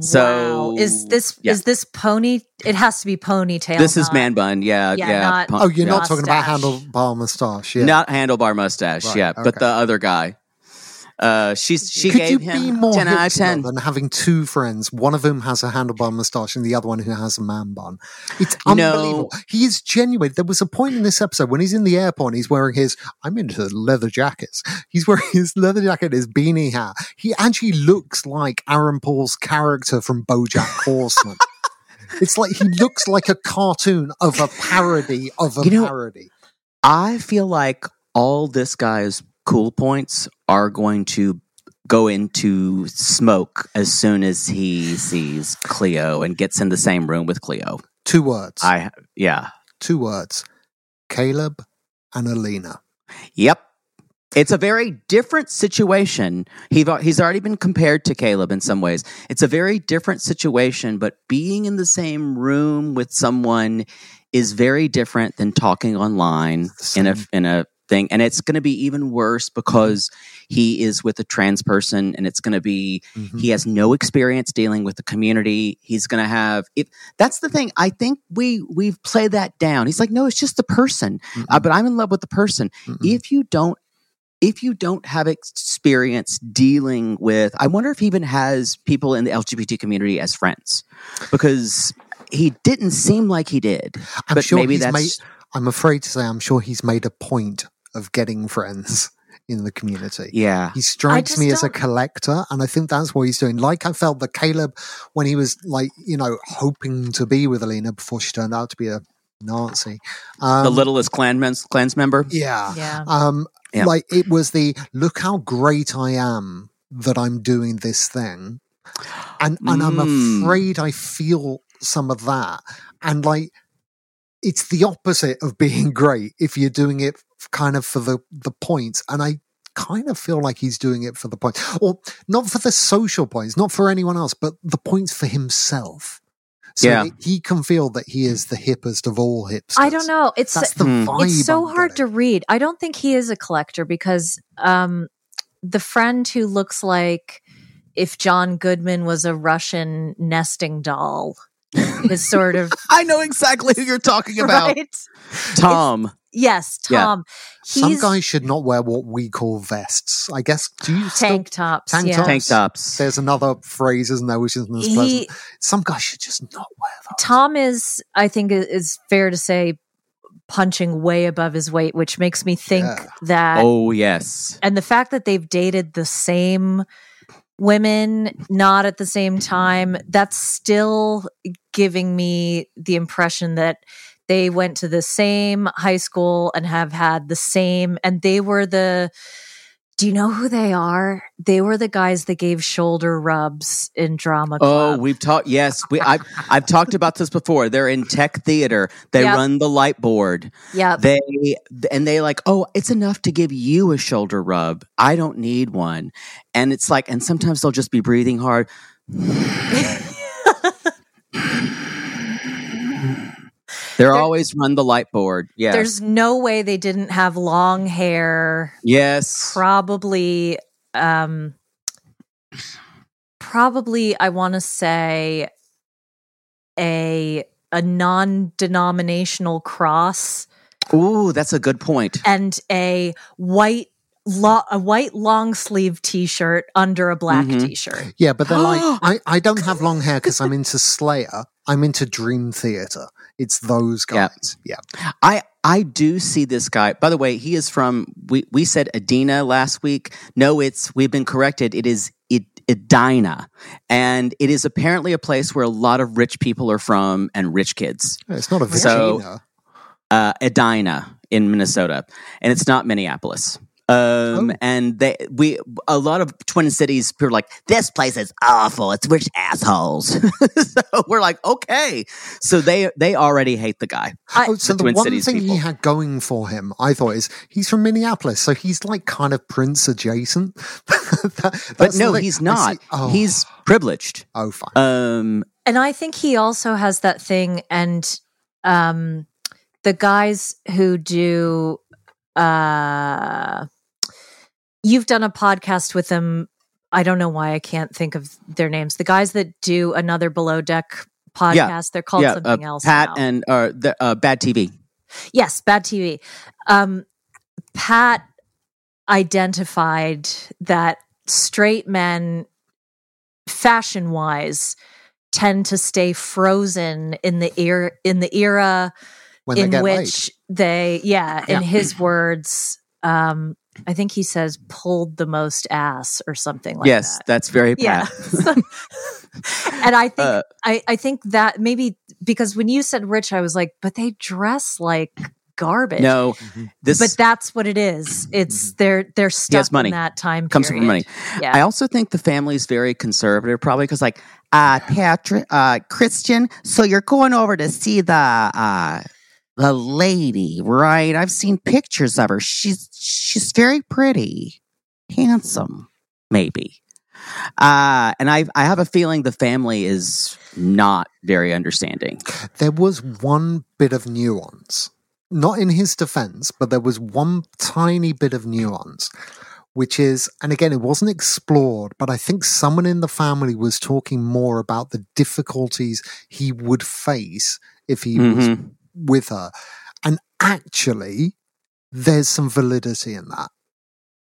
so wow. is this yeah. is this pony? It has to be ponytail. This is man bun, yeah, Yeah, yeah. not- pun- Oh, you're yeah. not talking about handlebar mustache. Yeah. not handlebar mustache, Right, yeah, but the other guy. Uh, she's she Could gave you him be more ten out of ten. than having two friends, one of whom has a handlebar mustache and the other one who has a man bun? It's unbelievable. he is genuine. There was a point in this episode when he's in the airport and he's wearing his, I'm into leather jackets. He's wearing his leather jacket, his beanie hat. He actually looks like Aaron Paul's character from Bojack Horseman. it's like he looks like a cartoon of a parody of a You know- parody. I feel like all this guy's cool points are going to go into smoke as soon as he sees Cleo and gets in the same room with Cleo. Two words. I yeah. Two words. Caleb and Alina. Yep. It's a very different situation. He, he's already been compared to Caleb in some ways. It's a very different situation, but being in the same room with someone is very different than talking online in a in a thing. And it's going to be even worse because he is with a trans person and it's going to be mm-hmm. he has no experience dealing with the community. He's going to have if that's the thing. I think we we've played that down. He's like no it's just the person. Mm-hmm. uh, but i'm in love with the person. Mm-hmm. if you don't if you don't have experience dealing with i wonder if he even has people in the lgbt community as friends because he didn't seem like he did. I'm but sure maybe that's made, i'm afraid to say i'm sure he's made a point of getting friends in the community. Yeah. He strikes me as a collector, and I think that's what he's doing. Like I felt that Caleb, when he was like, you know, hoping to be with Alina before she turned out to be a Nazi. Um, the littlest Klan, men- Klans member? Yeah. Yeah. Um, yeah. Like it was the look how great I am that I'm doing this thing. And, and mm. I'm afraid I feel some of that. And like, it's the opposite of being great if you're doing it kind of for the the points, and I kind of feel like he's doing it for the point, or not for the social points, not for anyone else, but the points for himself. So yeah. he can feel that he is the hippest of all hipsters. I don't know. It's that's the mm. vibe. It's so I'm hard getting. to read. I don't think he is a collector because um, the friend who looks like if John Goodman was a Russian nesting doll is sort of. I know exactly who you're talking about. Right? Tom. Yes, Yeah. Tom. Some guys should not wear what we call vests. I guess. Do you still- tank tops. tank yeah. tops? Tank tops. There's another phrase, isn't there, which isn't as He- pleasant. Some guys should just not wear those. Tom is, I think, it is fair to say, punching way above his weight, which makes me think Yeah. that, Oh, yes. and the fact that they've dated the same women, not at the same time, that's still giving me the impression that they went to the same high school and have had the same, and they were the. Do you know who they are? They were the guys that gave shoulder rubs in drama Oh, we've talked. Yes, we. I've I've talked about this before. They're in tech theater. They Yep. run the light board. Yeah. They and they like. Oh, it's enough to give you a shoulder rub. I don't need one. And it's like, and sometimes they'll just be breathing hard. They're There- always run the light board. Yes. There's no way they didn't have long hair. yes. Probably, um, probably I want to say a a non-denominational cross Ooh, that's a good point. and a white lo- a white long sleeve t-shirt under a black Mhm. t-shirt. Yeah, but they're like, I, I don't have long hair because I'm into Slayer. I'm into Dream Theater. It's those guys. Yeah. I I do see this guy. By the way, he is from we we said Edina last week. No, it's we've been corrected. It is Ed- Edina, and it is apparently a place where a lot of rich people are from and rich kids. It's not a So- Virginia. Uh, Edina in Minnesota, and it's not Minneapolis. Um, Oh. and they we a lot of Twin Cities people are like this place is awful. It's rich assholes. so we're like okay, so they they already hate the guy. I- Oh, so the the, one Cities thing people. he had going for him, I thought, is he's from Minneapolis, so he's like kind of Prince adjacent. That- But no, thing. he's not. oh, He's privileged. oh fine. Um, And I think he also has that thing and um the guys who do uh you've done a podcast with them I don't know why I can't think of their names. The guys that do another below deck podcast, they're called yeah, uh, something else. Pat now. and uh, the uh, Bad TV. Yes, bad TV. Um, Pat identified that straight men, fashion wise, tend to stay frozen in the era in the era when in get which they, yeah, Yeah. in his words, um, I think he says pulled the most ass or something like yes, that. Yes, that's very Yeah. And I think Uh, I, I think that maybe because when you said rich, I was like, but they dress like garbage. No, this but that's what it is. It's they're they're stuck has money. in that time comes from money. Yeah. I also think the family is very conservative, probably because like, uh, Patrick, uh, Christian. So you're going over to see the uh, the lady, right? I've seen pictures of her. She's she's very pretty, handsome, maybe. Uh, and I I have a feeling the family is not very understanding. There was one bit of nuance, not in his defense, but there was one tiny bit of nuance, which is, and again, it wasn't explored, but I think someone in the family was talking more about the difficulties he would face if he was Mhm. With her. And actually, there's some validity in that.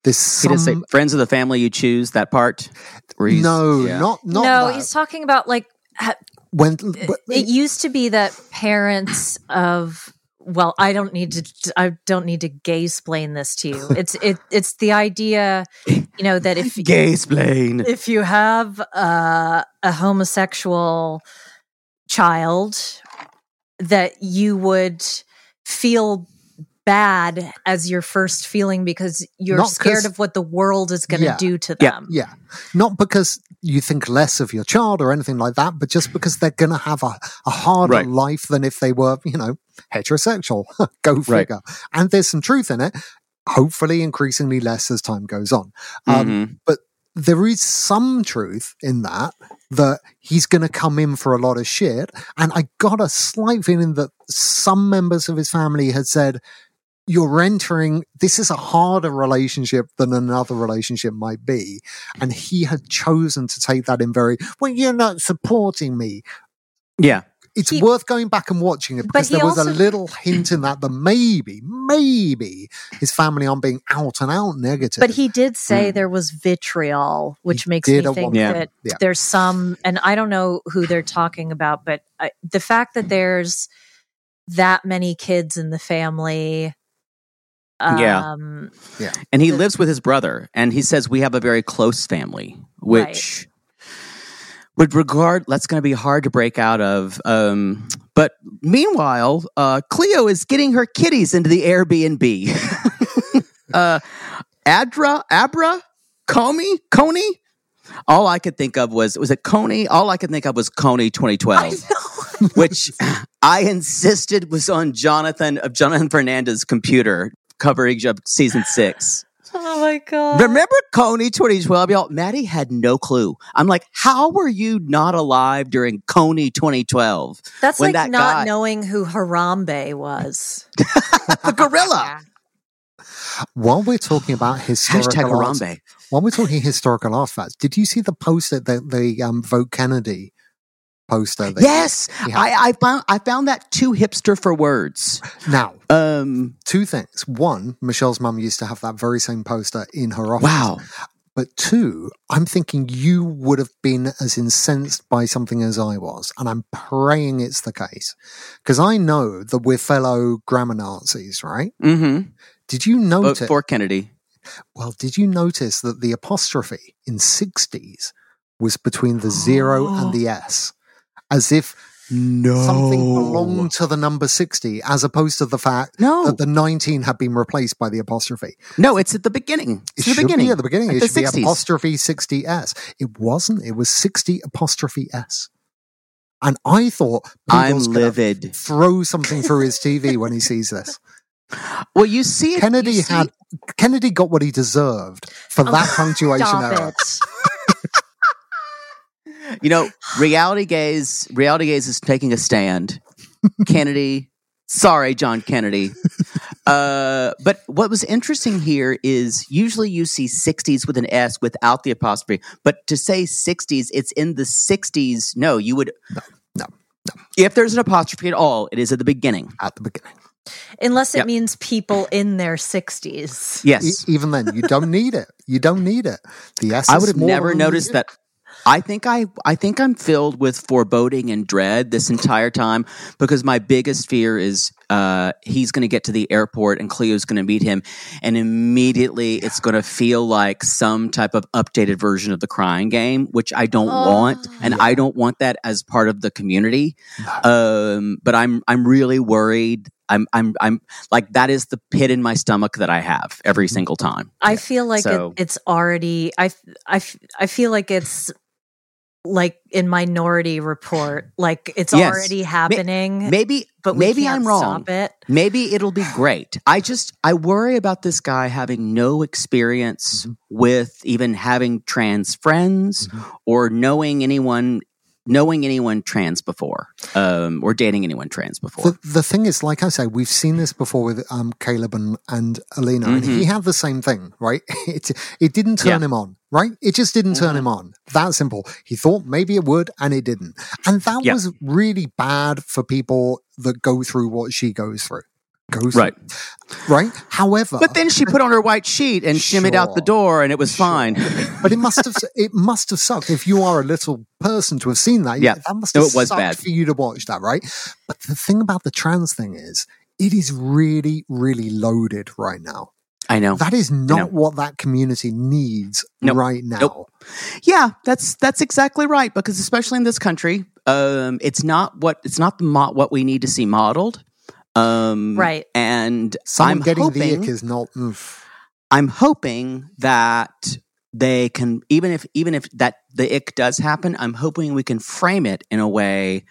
There's He some. say friends of the family you choose that part. where he's- no, yeah. not not no, that. he's talking about like ha- when it, it used to be that parents of well, I don't need to I don't need to gay explain this to you. It's it it's the idea, you know, that if gay splain. if you have uh, a homosexual child that you would feel bad as your first feeling because you're Not 'cause- scared of what the world is going to Yeah. do to them. Yeah. Not because you think less of your child or anything like that, but just because they're going to have a, a harder Right. life than if they were, you know, heterosexual. Go Right. figure. And there's some truth in it. Hopefully, increasingly less as time goes on. Um, Mhm. But there is some truth in that, that he's going to come in for a lot of shit. And I got a slight feeling that some members of his family had said, you're entering this is a harder relationship than another relationship might be and he had chosen to take that in very well you're not supporting me Yeah. It's He- worth going back and watching it because he there was a little hint in that that maybe maybe his family aren't being out and out negative But he did say there was vitriol, which He makes me think one point. that Yeah. there's some, and I don't know who they're talking about, but I, the fact that there's that many kids in the family. Yeah. Um, And he The- lives with his brother, and he says we have a very close family, which would regard that's going to be hard to break out of. Um, but meanwhile, uh, Cleo is getting her kitties into the Airbnb. uh, Adra, Abra, Comey, Coney. All I could think of was was it Coney? All I could think of was Kony 2012, which I insisted was on Jonathan of Jonathan Fernandez's computer coverage of season six. Oh my god! Remember Kony 2012, y'all? Maddie had no clue. I'm like, how were you not alive during Kony 2012? That's when like that not guy- knowing who Harambe was. The gorilla. while we're talking about historical Hashtag arts- Harambe. while we're talking historical artifacts did you see the post that they um, vote kennedy poster that Yes, I, I found I found that too hipster for words. now Um, two things. One, Michelle's mum used to have that very same poster in her office. wow. But two, I'm thinking you would have been as incensed by something as I was. And I'm praying it's the case. Because I know that we're fellow grammar Nazis, right? Mm-hmm. Did you Vote notice? for Kennedy. well, did you notice that the apostrophe in 60s was between the zero and the S? As if No. something belonged to the number 60, as opposed to the fact No. that the 19 had been replaced by the apostrophe. No, it's at the beginning. It It's the should beginning. be at the beginning. Like it the should 60s. be apostrophe 60s. It wasn't. It was 60 apostrophe S. And I thought I'm livid. Throw something through his TV when he sees this. Well, you see it. Kennedy you see- had Kennedy got what he deserved for that oh, punctuation error. It! You know, Reality Gays. Reality Gays is taking a stand. Kennedy. Sorry, John Kennedy. Uh, but what was interesting here is usually you see 60s with an S without the apostrophe, but to say 60s, it's in the 60s. No, you would. No, no, no. If there's an apostrophe at all, it is at the beginning. At the beginning. Unless it Yep. means people in their sixties. E- Yes. even then, you don't need it. You don't need it. The S. I would have never noticed U. that. I think I I think I'm filled with foreboding and dread this entire time because my biggest fear is uh, he's going to get to the airport and Cleo's going to meet him, and immediately it's going to feel like some type of updated version of the crying game, which I don't Oh. want, and I don't want that as part of the community. Um, but I'm I'm really worried I'm I'm I'm like that is the pit in my stomach that I have every single time. I feel like So- it, it's already. I feel like it's like in Minority Report. Like it's Yes. already happening. Maybe but we maybe can't I'm wrong. Stop it. Maybe it'll be great. I just I worry about this guy having no experience Mm-hmm. with even having trans friends or knowing anyone knowing anyone trans before um, or dating anyone trans before. The, the thing is, like I say, we've seen this before with um, Caleb and, and Alina, and he had the same thing, right? It, it didn't turn Yeah. him on, right? It just didn't turn him on. That simple. He thought maybe it would, and it didn't. And that Yeah. was really bad for people that go through what she goes through. Goes Right. right? However, But then she put on her white sheet and shimmied out the door and it was fine. but it must have it must have sucked if you are a little person to have seen that. Yeah. that must No, have it was sucked bad. for you to watch that, right? But the thing about the trans thing is, it is really, really loaded right now. I know. That is not what that community needs Nope. right now. Nope. Yeah, that's that's exactly right. Because especially in this country, um, it's not what it's not the mo- what we need to see modeled. Um, Right. And Someone I'm getting hoping, the ick is not. oof. I'm hoping that they can even if even if that the ick does happen, I'm hoping we can frame it in a way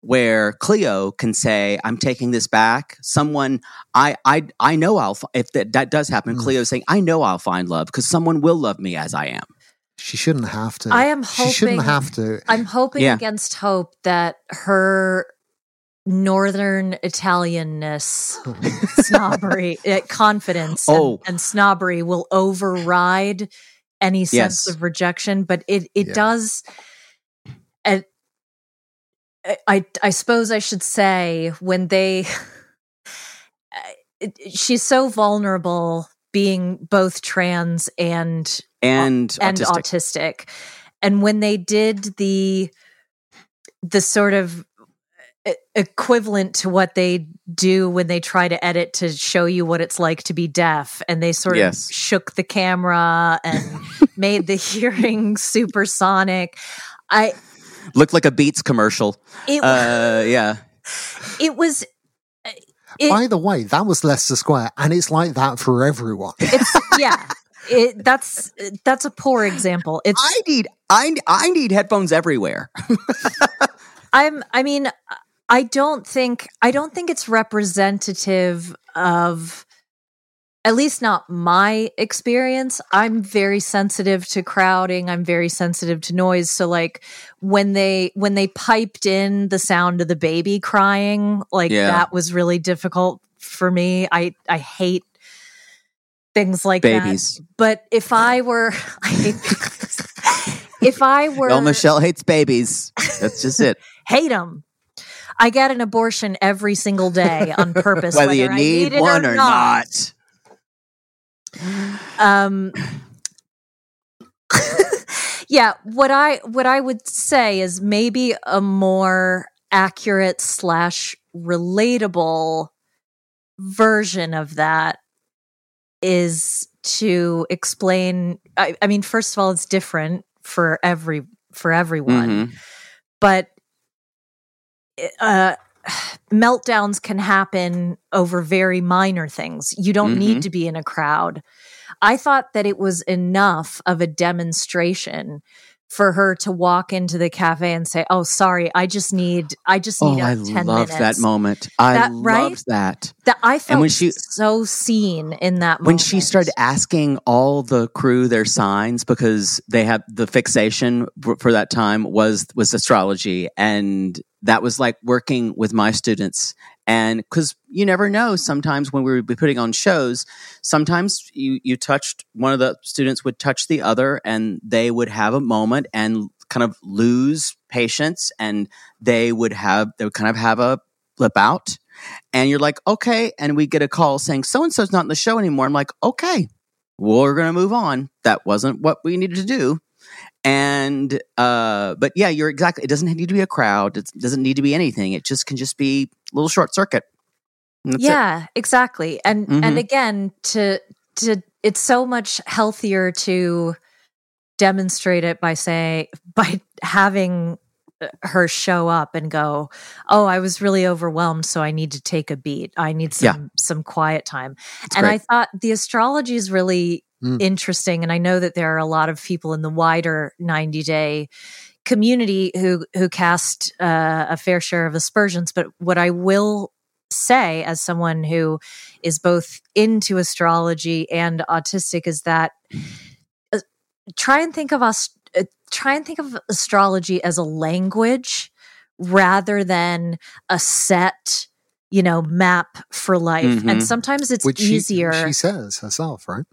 where Cleo can say, "I'm taking this back." Someone, I, I, I know I'll. fi- If that, that does happen, Mm. Cleo saying, "I know I'll find love because someone will love me as I am." She shouldn't have to. I am She shouldn't have to. I'm hoping Yeah. against hope that her northern Italianness, snobbery, uh, confidence, and- Oh. and, snobbery will override any sense Yes. of rejection. But it it Yeah. does. And I I suppose I should say when they. it- She's so vulnerable, being both trans and And and autistic. autistic. And when they did the the sort of equivalent to what they do when they try to edit to show you what it's like to be deaf and they sort Yes. of shook the camera and made the hearing supersonic i looked like a Beats commercial. it, Uh, yeah. it was it, By the way, that was Leicester Square, and it's like that for everyone. it's yeah it, that's that's a poor example it's I need I I need headphones everywhere. I'm I mean I don't think I don't think it's representative of at least not my experience. I'm very sensitive to crowding, I'm very sensitive to noise. So like when they when they piped in the sound of the baby crying, like Yeah. that was really difficult for me. I I hate things like Babies. that. But if I were I hate if I were Well, Michelle hates babies. That's just it. hate them. I get an abortion every single day on purpose, Whether you I need it one or not. Um, yeah, what I what I would say is maybe a more accurate slash relatable version of that is to explain. I, I mean, first of all, it's different for every for everyone Mhm. but uh meltdowns can happen over very minor things you don't Mhm. need to be in a crowd i thought that it was enough of a demonstration for her to walk into the cafe and say oh sorry i just need i just Oh, need a I 10 loved minutes that moment. I That- right? loved that. that i felt and when she- so seen in that When she started asking all the crew their signs because they have the fixation for for that time was was astrology, and that was like working with my students. And because you never know, sometimes when we would be putting on shows, sometimes you you touched one of the students would touch the other, and they would have a moment and kind of lose patience, and they would have they would kind of have a flip out and you're like, okay. And we get a call saying so and so's not in the show anymore. I'm like, okay, we're gonna move on. That wasn't what we needed to do. And uh, but yeah, you're exactly. It doesn't need to be a crowd. It doesn't need to be anything. It just can just be a little short circuit. That's it. yeah exactly and Mhm. and again to to it's so much healthier to demonstrate it by say by having her show up and go, "Oh, I was really overwhelmed, so I need to take a beat. I need some Yeah. some quiet time." It's and I thought the astrology is really Mm. interesting, and I know that there are a lot of people in the wider ninety day community who who cast uh, a fair share of aspersions. But what I will say, as someone who is both into astrology and autistic, is that uh, try and think of us. Uh, try and think of astrology as a language rather than a set you know map for life and Mhm. sometimes it's Which she, easier she says herself, right?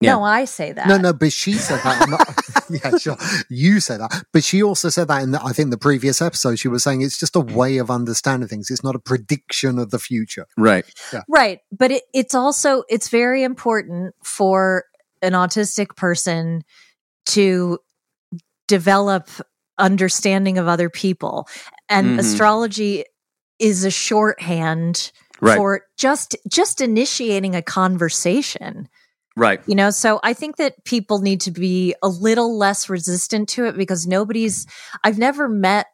Yeah. no i say that No, no, but she said that. I'm not, yeah, sure. You said that, but she also said that in the, I think the previous episode. She was saying it's just a way of understanding things. It's not a prediction of the future. Right. Right. But it, it's also, it's very important for an autistic person to develop understanding of other people. And Mhm. astrology is a shorthand Right. for just, just initiating a conversation. Right. You know, so I think that people need to be a little less resistant to it because nobody's, I've never met,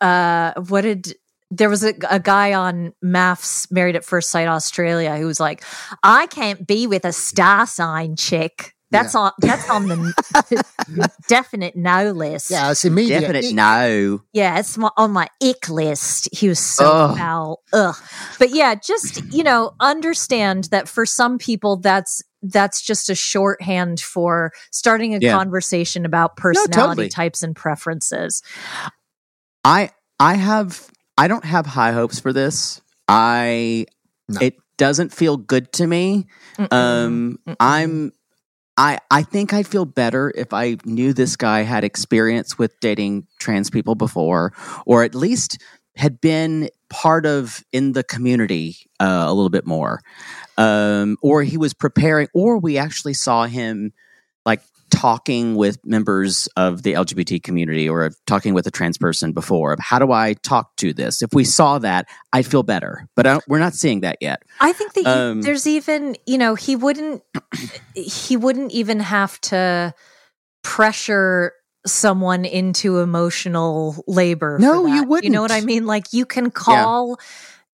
uh, what did, there was a, a guy on MAFS Married at First Sight Australia who was like, I can't be with a star sign chick. That's on, that's on the definite no list. Yeah, it's immediate. Definite It- no. Yeah, it's my, on my ick list. He was so Ugh. foul. Ugh. But yeah, just you know, understand that for some people, that's that's just a shorthand for starting a Yeah. conversation about personality totally. types and preferences. I I have I don't have high hopes for this. I No. it doesn't feel good to me. Mm-mm. Um Mm-mm. I'm I I think I'd feel better if I knew this guy had experience with dating trans people before or at least had been part of in the community uh, a little bit more. Um or he was preparing or we actually saw him talking with members of the LGBT community or talking with a trans person before of how do I talk to this? If we saw that, I'd feel better. But I don't, we're not seeing that yet. I think that you- Um, there's even, you know, he wouldn't he wouldn't even have to pressure someone into emotional labor. for No, you that. You know what I mean? Like you can call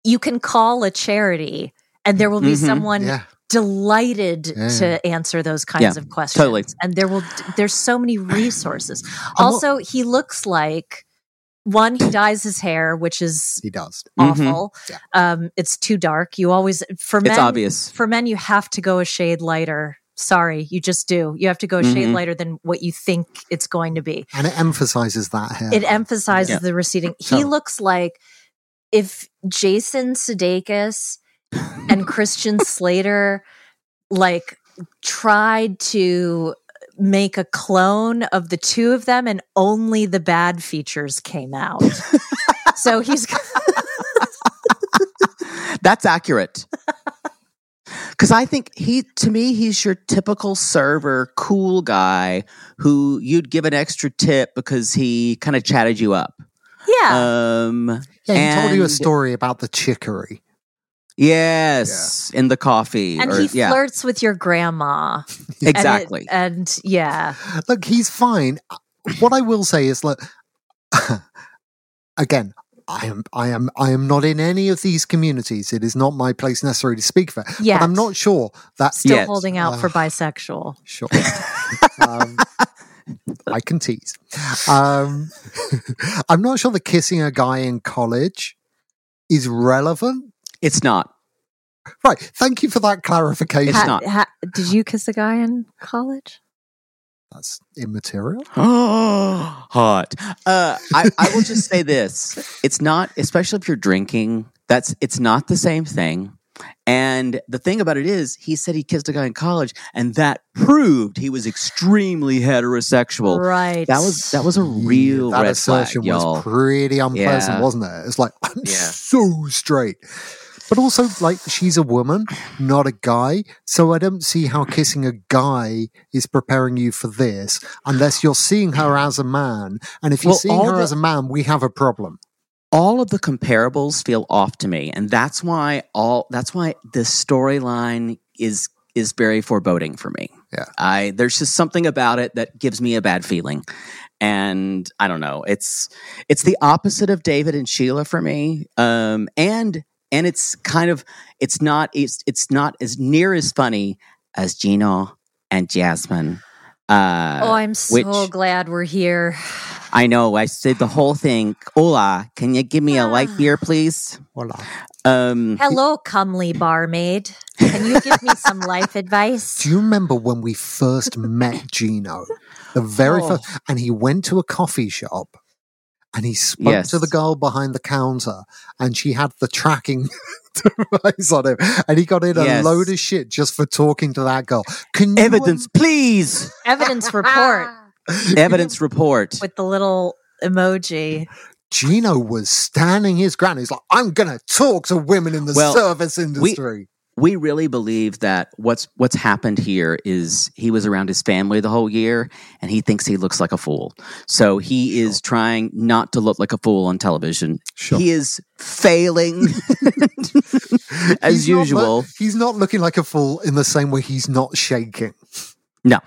you can call a charity and there will be Mhm. someone Yeah. Delighted Yeah. to answer those kinds Yeah, of questions. totally. And there will there's so many resources. Also, he looks like one, he dyes his hair, which is He does. Awful. Yeah. Um, it's too dark. You always for men. It's obvious. For men, you have to go a shade lighter. Sorry, you just do. You have to go a shade Mhm. lighter than what you think it's going to be. And it emphasizes that hair. It emphasizes Yeah. the receding. He Totally. looks like if Jason Sudeikis and Christian Slater like tried to make a clone of the two of them and only the bad features came out. so he's That's accurate. Because I think he, to me, he's your typical server, cool guy who you'd give an extra tip because he kind of chatted you up. yeah. Um, yeah, he told you a story about the chicory. Yes, in the coffee. and or, he yeah, flirts with your grandma. And it- exactly. And, yeah. Look, he's fine. What I will say is, look, again, I am, I am, I am not in any of these communities. It is not my place necessarily to speak for. Yet. But I'm not sure that Still Yet. holding out for bisexual. Sure. um, I can tease. Um, I'm not sure that kissing a guy in college is relevant. It's not. Right. Thank you for that clarification. It's Ha- not. ha- did you kiss a guy in college? That's immaterial. Hot. Uh, I, I will just say this: it's not, especially if you're drinking. That's it's not the same thing. And the thing about it is, he said he kissed a guy in college, and that proved he was extremely heterosexual. right. That was that was a real that red flag, assertion y'all. was pretty unpleasant, Yeah. wasn't it? It's like I'm Yeah. so straight. But also, like, she's a woman, not a guy. So I don't see how kissing a guy is preparing you for this unless you're seeing her as a man. And if you're Well, seeing her the- as a man, we have a problem. all of the comparables feel off to me and that's why all that's why the storyline is is very foreboding for me Yeah. i there's just something about it that gives me a bad feeling and I don't know. It's it's the opposite of David and Sheila for me. Um, and and it's kind of it's not it's it's not as near as funny as Gino and Jasmine. Uh, oh, I'm so which- glad we're here. I know. I said the whole thing. Hola, can you give me a light beer, please? Voila. Um, Hello, comely barmaid. Can you give me some life advice? Do you remember when we first met Gino? The very Oh. first, and he went to a coffee shop and he spoke Yes. to the girl behind the counter and she had the tracking device on him and he got in a load of shit just for talking to that girl. Can you evidence, please. Evidence report Evidence report. with the little emoji. Gino was standing his ground. He's like, I'm going to talk to women in the Well, service industry. we really believe that what's what's happened here is he was around his family the whole year and he thinks he looks like a fool. So he is trying not to look like a fool on television. Sure. He is failing as He's not usual. he's not looking like a fool in the same way he's not shaking. No.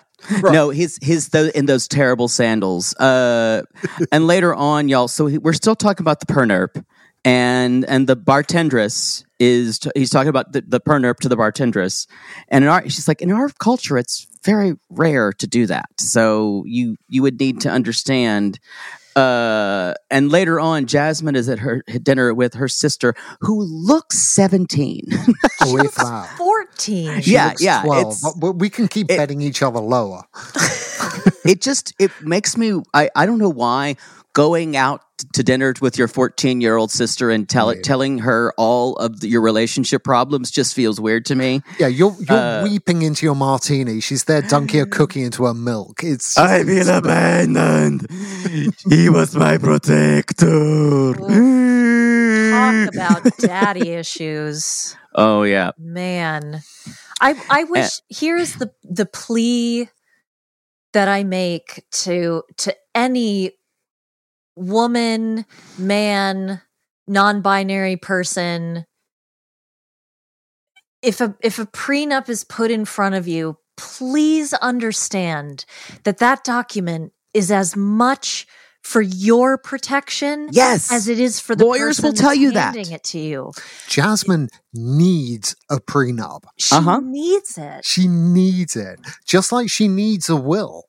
No, his his th- in those terrible sandals. Uh, and later on, y'all. So he, we're still talking about the pernerp, and and the bartendress is t- he's talking about the, the pernerp to the bartendress, and in our she's like in our culture it's very rare to do that. So you you would need to understand. Uh, and later on, Jasmine is at her dinner with her sister, who looks seventeen. she looks that. 14. She Yeah, looks yeah, 12, it's- but- but we can keep it- betting each other lower. it just it makes me I, I don't know why going out to dinner with your 14 year old sister and tell Yeah. telling her all of the, your relationship problems just feels weird to me Yeah, you're you're Uh, weeping into your martini. She's there dunking a cookie into her milk. It's I feel abandoned. He was my protector. Talk about daddy issues. oh yeah. Man. I I wish here's the the plea that I make to to any woman, man, non-binary person if a if a prenup is put in front of you, please understand that that document is as much for your protection Yes. as it is for the Lawyers person will tell you that. it to you. Jasmine needs a prenup. She Uh-huh. needs it. She needs it, just like she needs a will.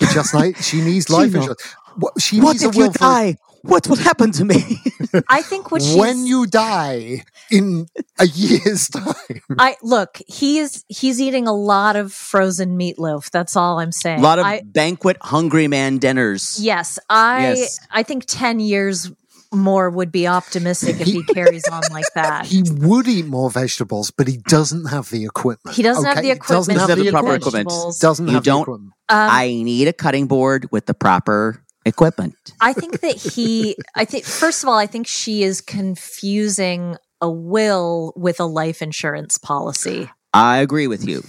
Just like she needs life Gino, insurance. What, she what needs a if you for die? What will happen to me? I think what she's when you die in a year's time. I look, he's he's eating a lot of frozen meatloaf. That's all I'm saying. a lot of I, banquet hungry man dinners. yes, I Yes. I think ten years more would be optimistic if he carries on like that. He would eat more vegetables, but he doesn't have the equipment. He doesn't have okay? the He doesn't equipment. have Doesn't the have the proper equipment. equipment. Doesn't You have don't- the equipment. Um, I need a cutting board with the proper equipment. I think that he, I think, first of all, I think she is confusing a will with a life insurance policy. I agree with you.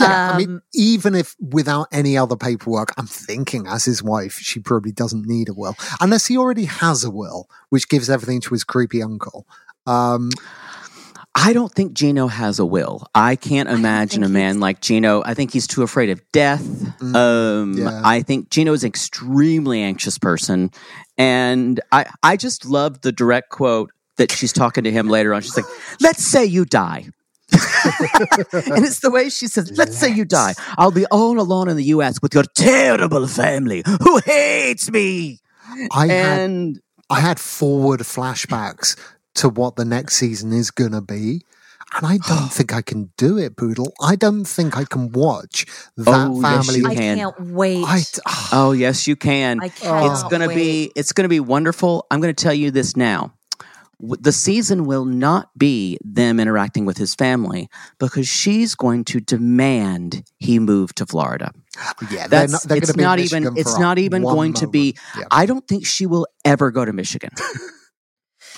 Yeah, I mean, Um, even if without any other paperwork, I'm thinking as his wife, she probably doesn't need a will, unless he already has a will, which gives everything to his creepy uncle. Um, I don't think Gino has a will. I can't imagine a man like Gino. I think he's too afraid of death. Mm, um, yeah. I think Gino is an extremely anxious person, and I I just love the direct quote that she's talking to him later on. She's like, "Let's say you die." and it's the way she says, "Let's say you die. I'll be all alone in the U.S. with your terrible family who hates me." I had I had forward flashbacks to what the next season is gonna be. And I don't think I can do it, Poodle. I don't think I can watch that Oh, yes, family. you I can. can't wait. I, ah. oh yes, you can. I cannot it's gonna wait. be it's gonna be wonderful i'm gonna tell you this now the season will not be them interacting with his family because she's going to demand he move to florida yeah, they're that's not, they're it's going to be not even it's not even one going to be. Yeah. i don't think she will ever go to michigan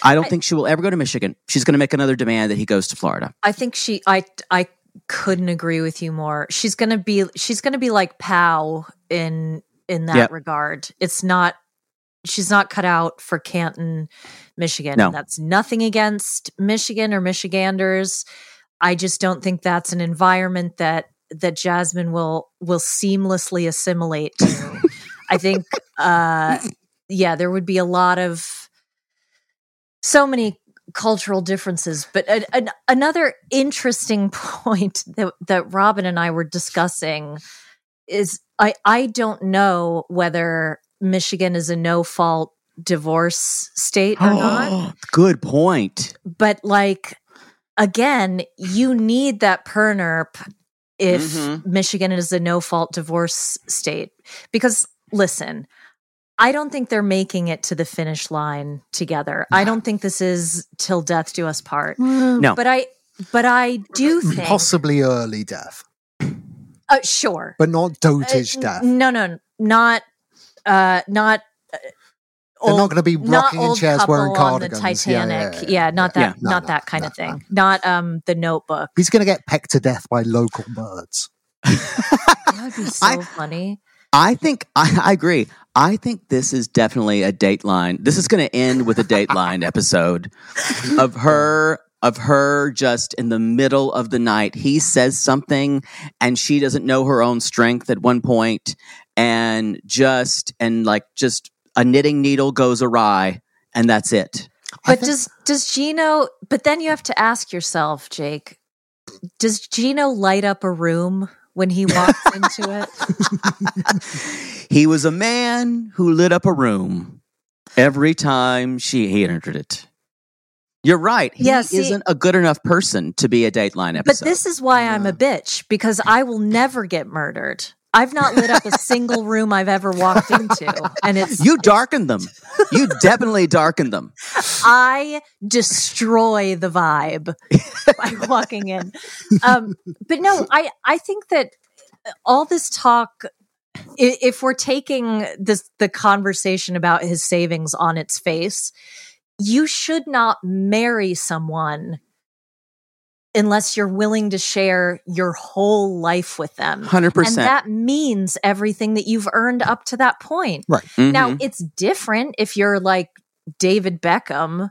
i don't I- think she will ever go to michigan she's going to make another demand that he goes to florida I think she I I couldn't agree with you more. She's going to be she's going to be like Pow in in that Yep. regard. It's not she's not cut out for Canton, Michigan. No. And that's nothing against Michigan or Michiganders. I just don't think that's an environment that that Jasmine will will seamlessly assimilate to. I think, uh, yeah, there would be a lot of so many cultural differences. But a, another interesting point that that Robin and I were discussing is I I don't know whether Michigan is a no fault divorce state or not. Good point. But like again, you need that pernerp if Mhm. Michigan is a no fault divorce state. Because listen, I don't think they're making it to the finish line together. I don't think this is till death do us part. No. But I but I do think Possibly early death, uh, sure. but not dotage Uh, death. No, no, not uh not uh, They're not gonna be rocking in old chairs couple wearing on the cardigans. Yeah, yeah, Titanic. yeah, Yeah, not yeah. that No, not no, that kind no, of thing. no. Not um the notebook. He's going to get pecked to death by local birds. That would be so I- funny. I think I, I agree. I think this is definitely a Dateline. This is going to end with a Dateline episode of her of her just in the middle of the night. He says something, and she doesn't know her own strength at one point, and just and like just a knitting needle goes awry, and that's it. But think- does does Gino? But then you have to ask yourself, Jake. Does Gino light up a room when he walks into it? he was a man who lit up a room every time she he entered it. You're right. He Yeah, see- isn't a good enough person to be a Dateline episode. But this is why I'm a bitch because I will never get murdered. I've not lit up a single room I've ever walked into, and it's you darkened them. You definitely darkened them. I destroy the vibe by walking in. Um, but no, I I think that all this talk, if we're taking this the conversation about his savings on its face, you should not marry someone unless you're willing to share your whole life with them. Hundred And percent. that means everything that you've earned up to that point. Right. Now, mm-hmm. it's different if you're like David Beckham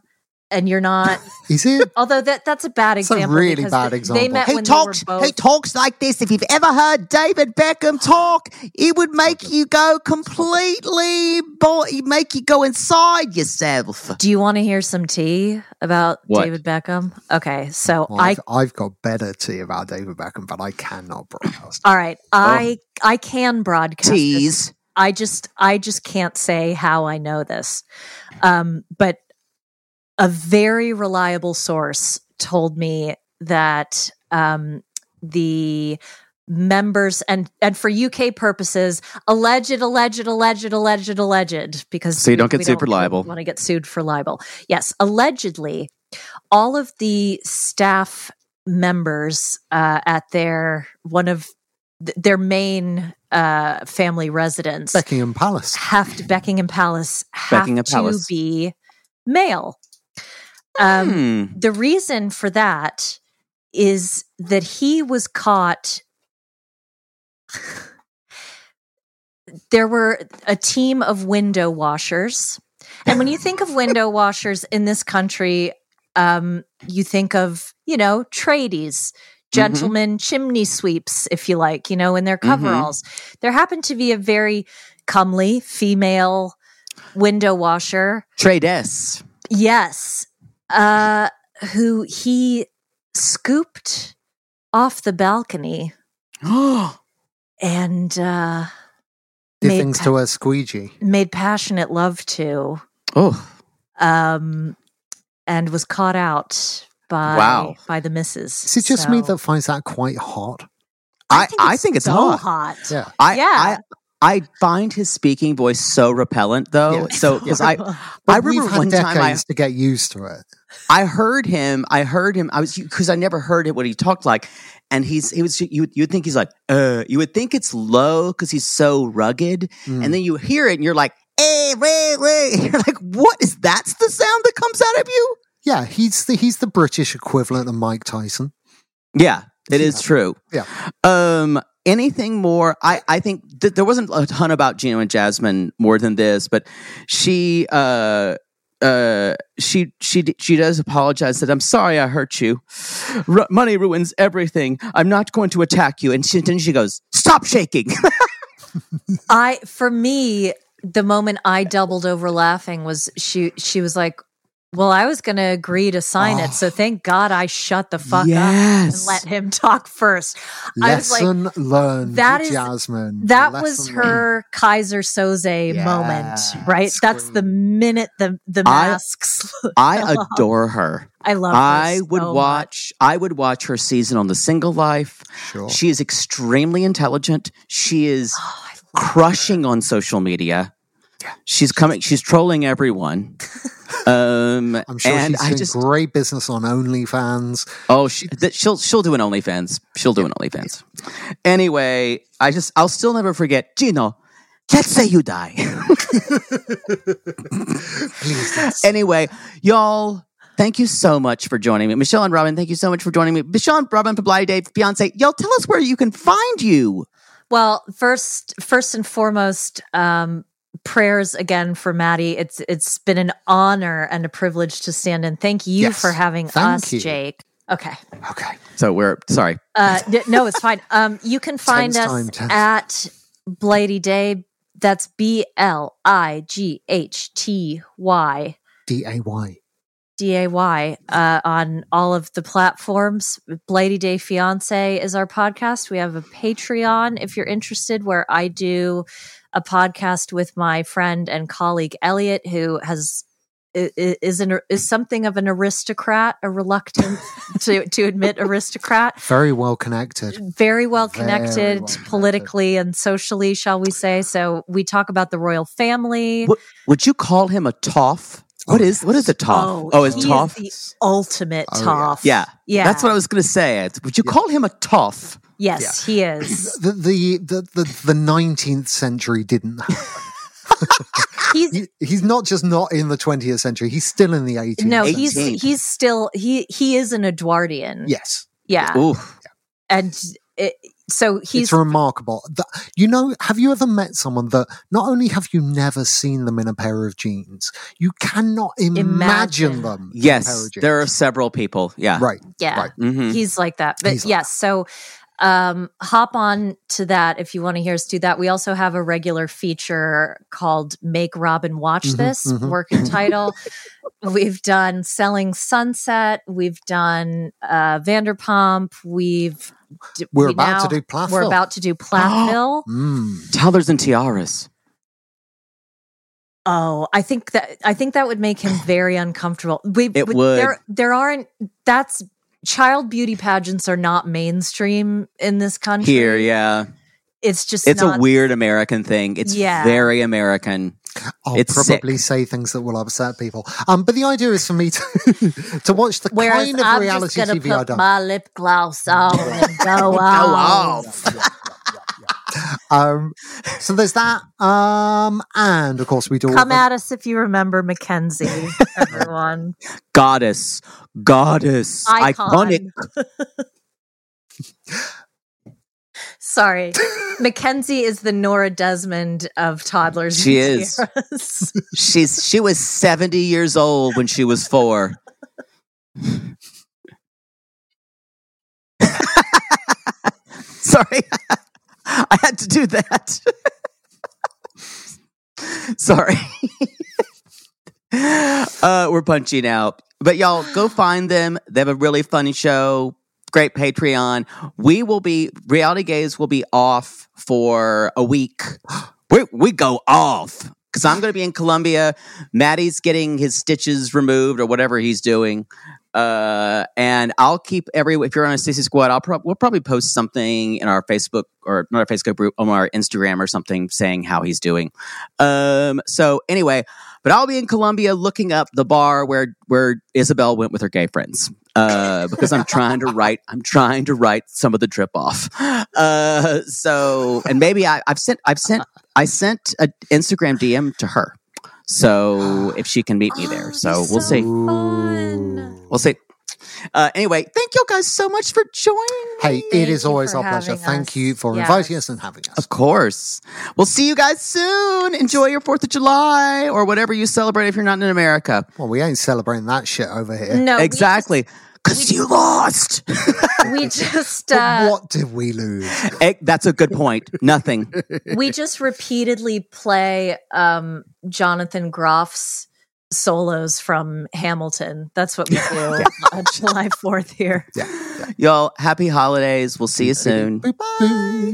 and you're not. Is it? Although that that's a bad It's a example. really because bad They example. met He when talks. they were both. He talks like this. If you've ever heard David Beckham talk, it would make you go completely. Bo- make you go inside yourself. Do you want to hear some tea about What? David Beckham? Okay, so Well, I. I've, I've got better tea about David Beckham, but I cannot broadcast. All right, I I can broadcast this. Tease. I just I just can't say how I know this. Um, but a very reliable source told me that um, the members and and for UK purposes, alleged, alleged, alleged, alleged, alleged, because So you don't get sued for libel. Want to get sued for libel? Yes, allegedly, all of the staff members uh, at their one of th- their main uh, family residence Buckingham Palace. have to Buckingham Palace have Buckingham to Palace. be male. Um, Hmm. The reason for that is that he was caught. there were a team of window washers. And when you think of window washers in this country, um, you think of, you know, tradies, gentlemen, chimney sweeps, if you like, you know, in their coveralls. There happened to be a very comely female window washer Trades. Yes. Uh who he scooped off the balcony and uh Did things pa- to a squeegee. made passionate love to oh, um and was caught out by Wow. by the missus. Is it just me that finds that quite hot? I I think it's, so hot. Yeah. I, Yeah. I I find his speaking voice so repellent though. Yeah. So because I I remember one time I to get used to it. I heard him. I heard him. I was because I never heard it what he talked like, and he's he was you would you would think he's like uh you would think it's low because he's so rugged, Mm. and then you hear it and you're like hey wait wait you're like what is that's the sound that comes out of you? Yeah, he's the he's the British equivalent of Mike Tyson. Yeah, it is true. Yeah. Um. Anything more? I I think th- there wasn't a ton about Gino and Jasmine more than this, but she uh uh she she she does apologize that I'm sorry I hurt you. R- money ruins everything. I'm not going to attack you. And she, then she goes, "Stop shaking." I for me, the moment I doubled over laughing was she she was like, Well, I was gonna agree to sign it, so oh. thank God I shut the fuck up and let him talk first. I was like Lesson learned, that is- Jasmine. that was Lesson learned. her Keyser Soze moment, right? That's the minute the the masks. I adore her. I love. her I would so watch. I would watch her season on The Single Life. Sure. She is extremely intelligent. She is. Oh, I love crushing on social media. She's coming. She's trolling everyone. Um, I'm sure and she's I doing just great business on OnlyFans. oh, she, that she'll she'll do an OnlyFans. She'll do an OnlyFans. Anyway, I just I'll still never forget Gino. Let's say you die. Please, yes. anyway, y'all, thank you so much for joining me. Michelle and Robin, thank you so much for joining me. Michelle and Robin of Blighty Day, Beyonce, y'all tell us where you can find you. Well, first, first and foremost, um, prayers again for Maddie. It's it's been an honor and a privilege to stand in. Thank you Yes, for having thank us, you. Jake. Okay. Okay. So we're sorry. Uh, no, it's fine. Um, you can find Tense us time, at Blighty Day. That's B L I G H T Y D A Y. D A Y uh, on all of the platforms. Blighty Day Fiance is our podcast. We have a Patreon if you're interested, where I do a podcast with my friend and colleague Elliot, who has i- i- is an is something of an aristocrat, a reluctant to to admit aristocrat Very well connected. very well Very connected well connected. politically and socially, shall we say. So we talk about the royal family. What, would you call him a toff? What Oh, is what is a toff? Oh, oh is he toff? the ultimate Oh, yeah. toff. yeah, Yeah. That's what I was going to say. Would you call him a toff? Yes, he is. The the the the, the 19th century didn't. He's he, he's not just not in the 20th century. He's still in the 18th. no, century. he's he's still he he is an Edwardian. yes. Yeah. Ooh, And it, so he's it's remarkable. That, you know, have you ever met someone that not only have you never seen them in a pair of jeans, you cannot imagine, Imagine. them. in a pair yes. of jeans. There are several people. Yeah. right. yeah. right. hmm he's like that but He's like yes so um hop on to that if you want to hear us do that we also have a regular feature called make robin watch Mhm, this mhm. working title we've done selling sunset we've done uh vanderpump we've d- We're we about now- to do Plathville. we're about to do plathville Mm. Toddlers and tiaras. Oh, I think that I think that would make him very uncomfortable. We, It would. There, there aren't. That's child beauty pageants are not mainstream in this country. Here, yeah. it's just It's not, a weird American thing. It's Yeah. very American. I'll It's probably say things that will upset people. Um, but the idea is for me to to watch the Whereas kind of I'm reality just gonna TV I put don't. my lip gloss on and go Go off. off. Um, so there's that. Um, and of course we do Come the- at us if you remember Mackenzie, everyone. Goddess. Goddess. Icon. Iconic. Sorry, Mackenzie is the Norma Desmond of toddlers. She and is. She's she was 70 years old when she was 4. Sorry. I had to do that. Sorry. uh, we're punching out. But y'all go find them. They have a really funny show. Great Patreon. We will be Reality Gays will be off for a week. We we go off because I'm going to be in Colombia. Maddie's getting his stitches removed or whatever he's doing. Uh, and I'll keep every if you're on a CC Squad, I'll prob- we'll probably post something in our Facebook or not our Facebook group on our Instagram or something saying how he's doing. Um, so anyway, but I'll be in Colombia looking up the bar where where Isabel went with her gay friends. Uh, because I'm trying to write, I'm trying to write some of the trip off. Uh, so and maybe I, I've sent, I've sent, I sent an Instagram DM to her. So if she can meet me there, so we'll see. Fun. We'll see. Uh, anyway, thank you guys so much for joining. Hey, it Thank is always our pleasure. having Thank you for Yes. inviting us and having us. Of course. We'll see you guys soon. Enjoy your 4th of July or whatever you celebrate if you're not in America. Well, we ain't celebrating that shit over here. No, we exactly. Because you lost. we just But uh, what did we lose? Eh, That's a good point. Nothing. we just repeatedly play um, Jonathan Groff's solos from Hamilton. That's what we do on July Fourth here. Y'all, happy holidays. We'll see you soon. Boop, boop,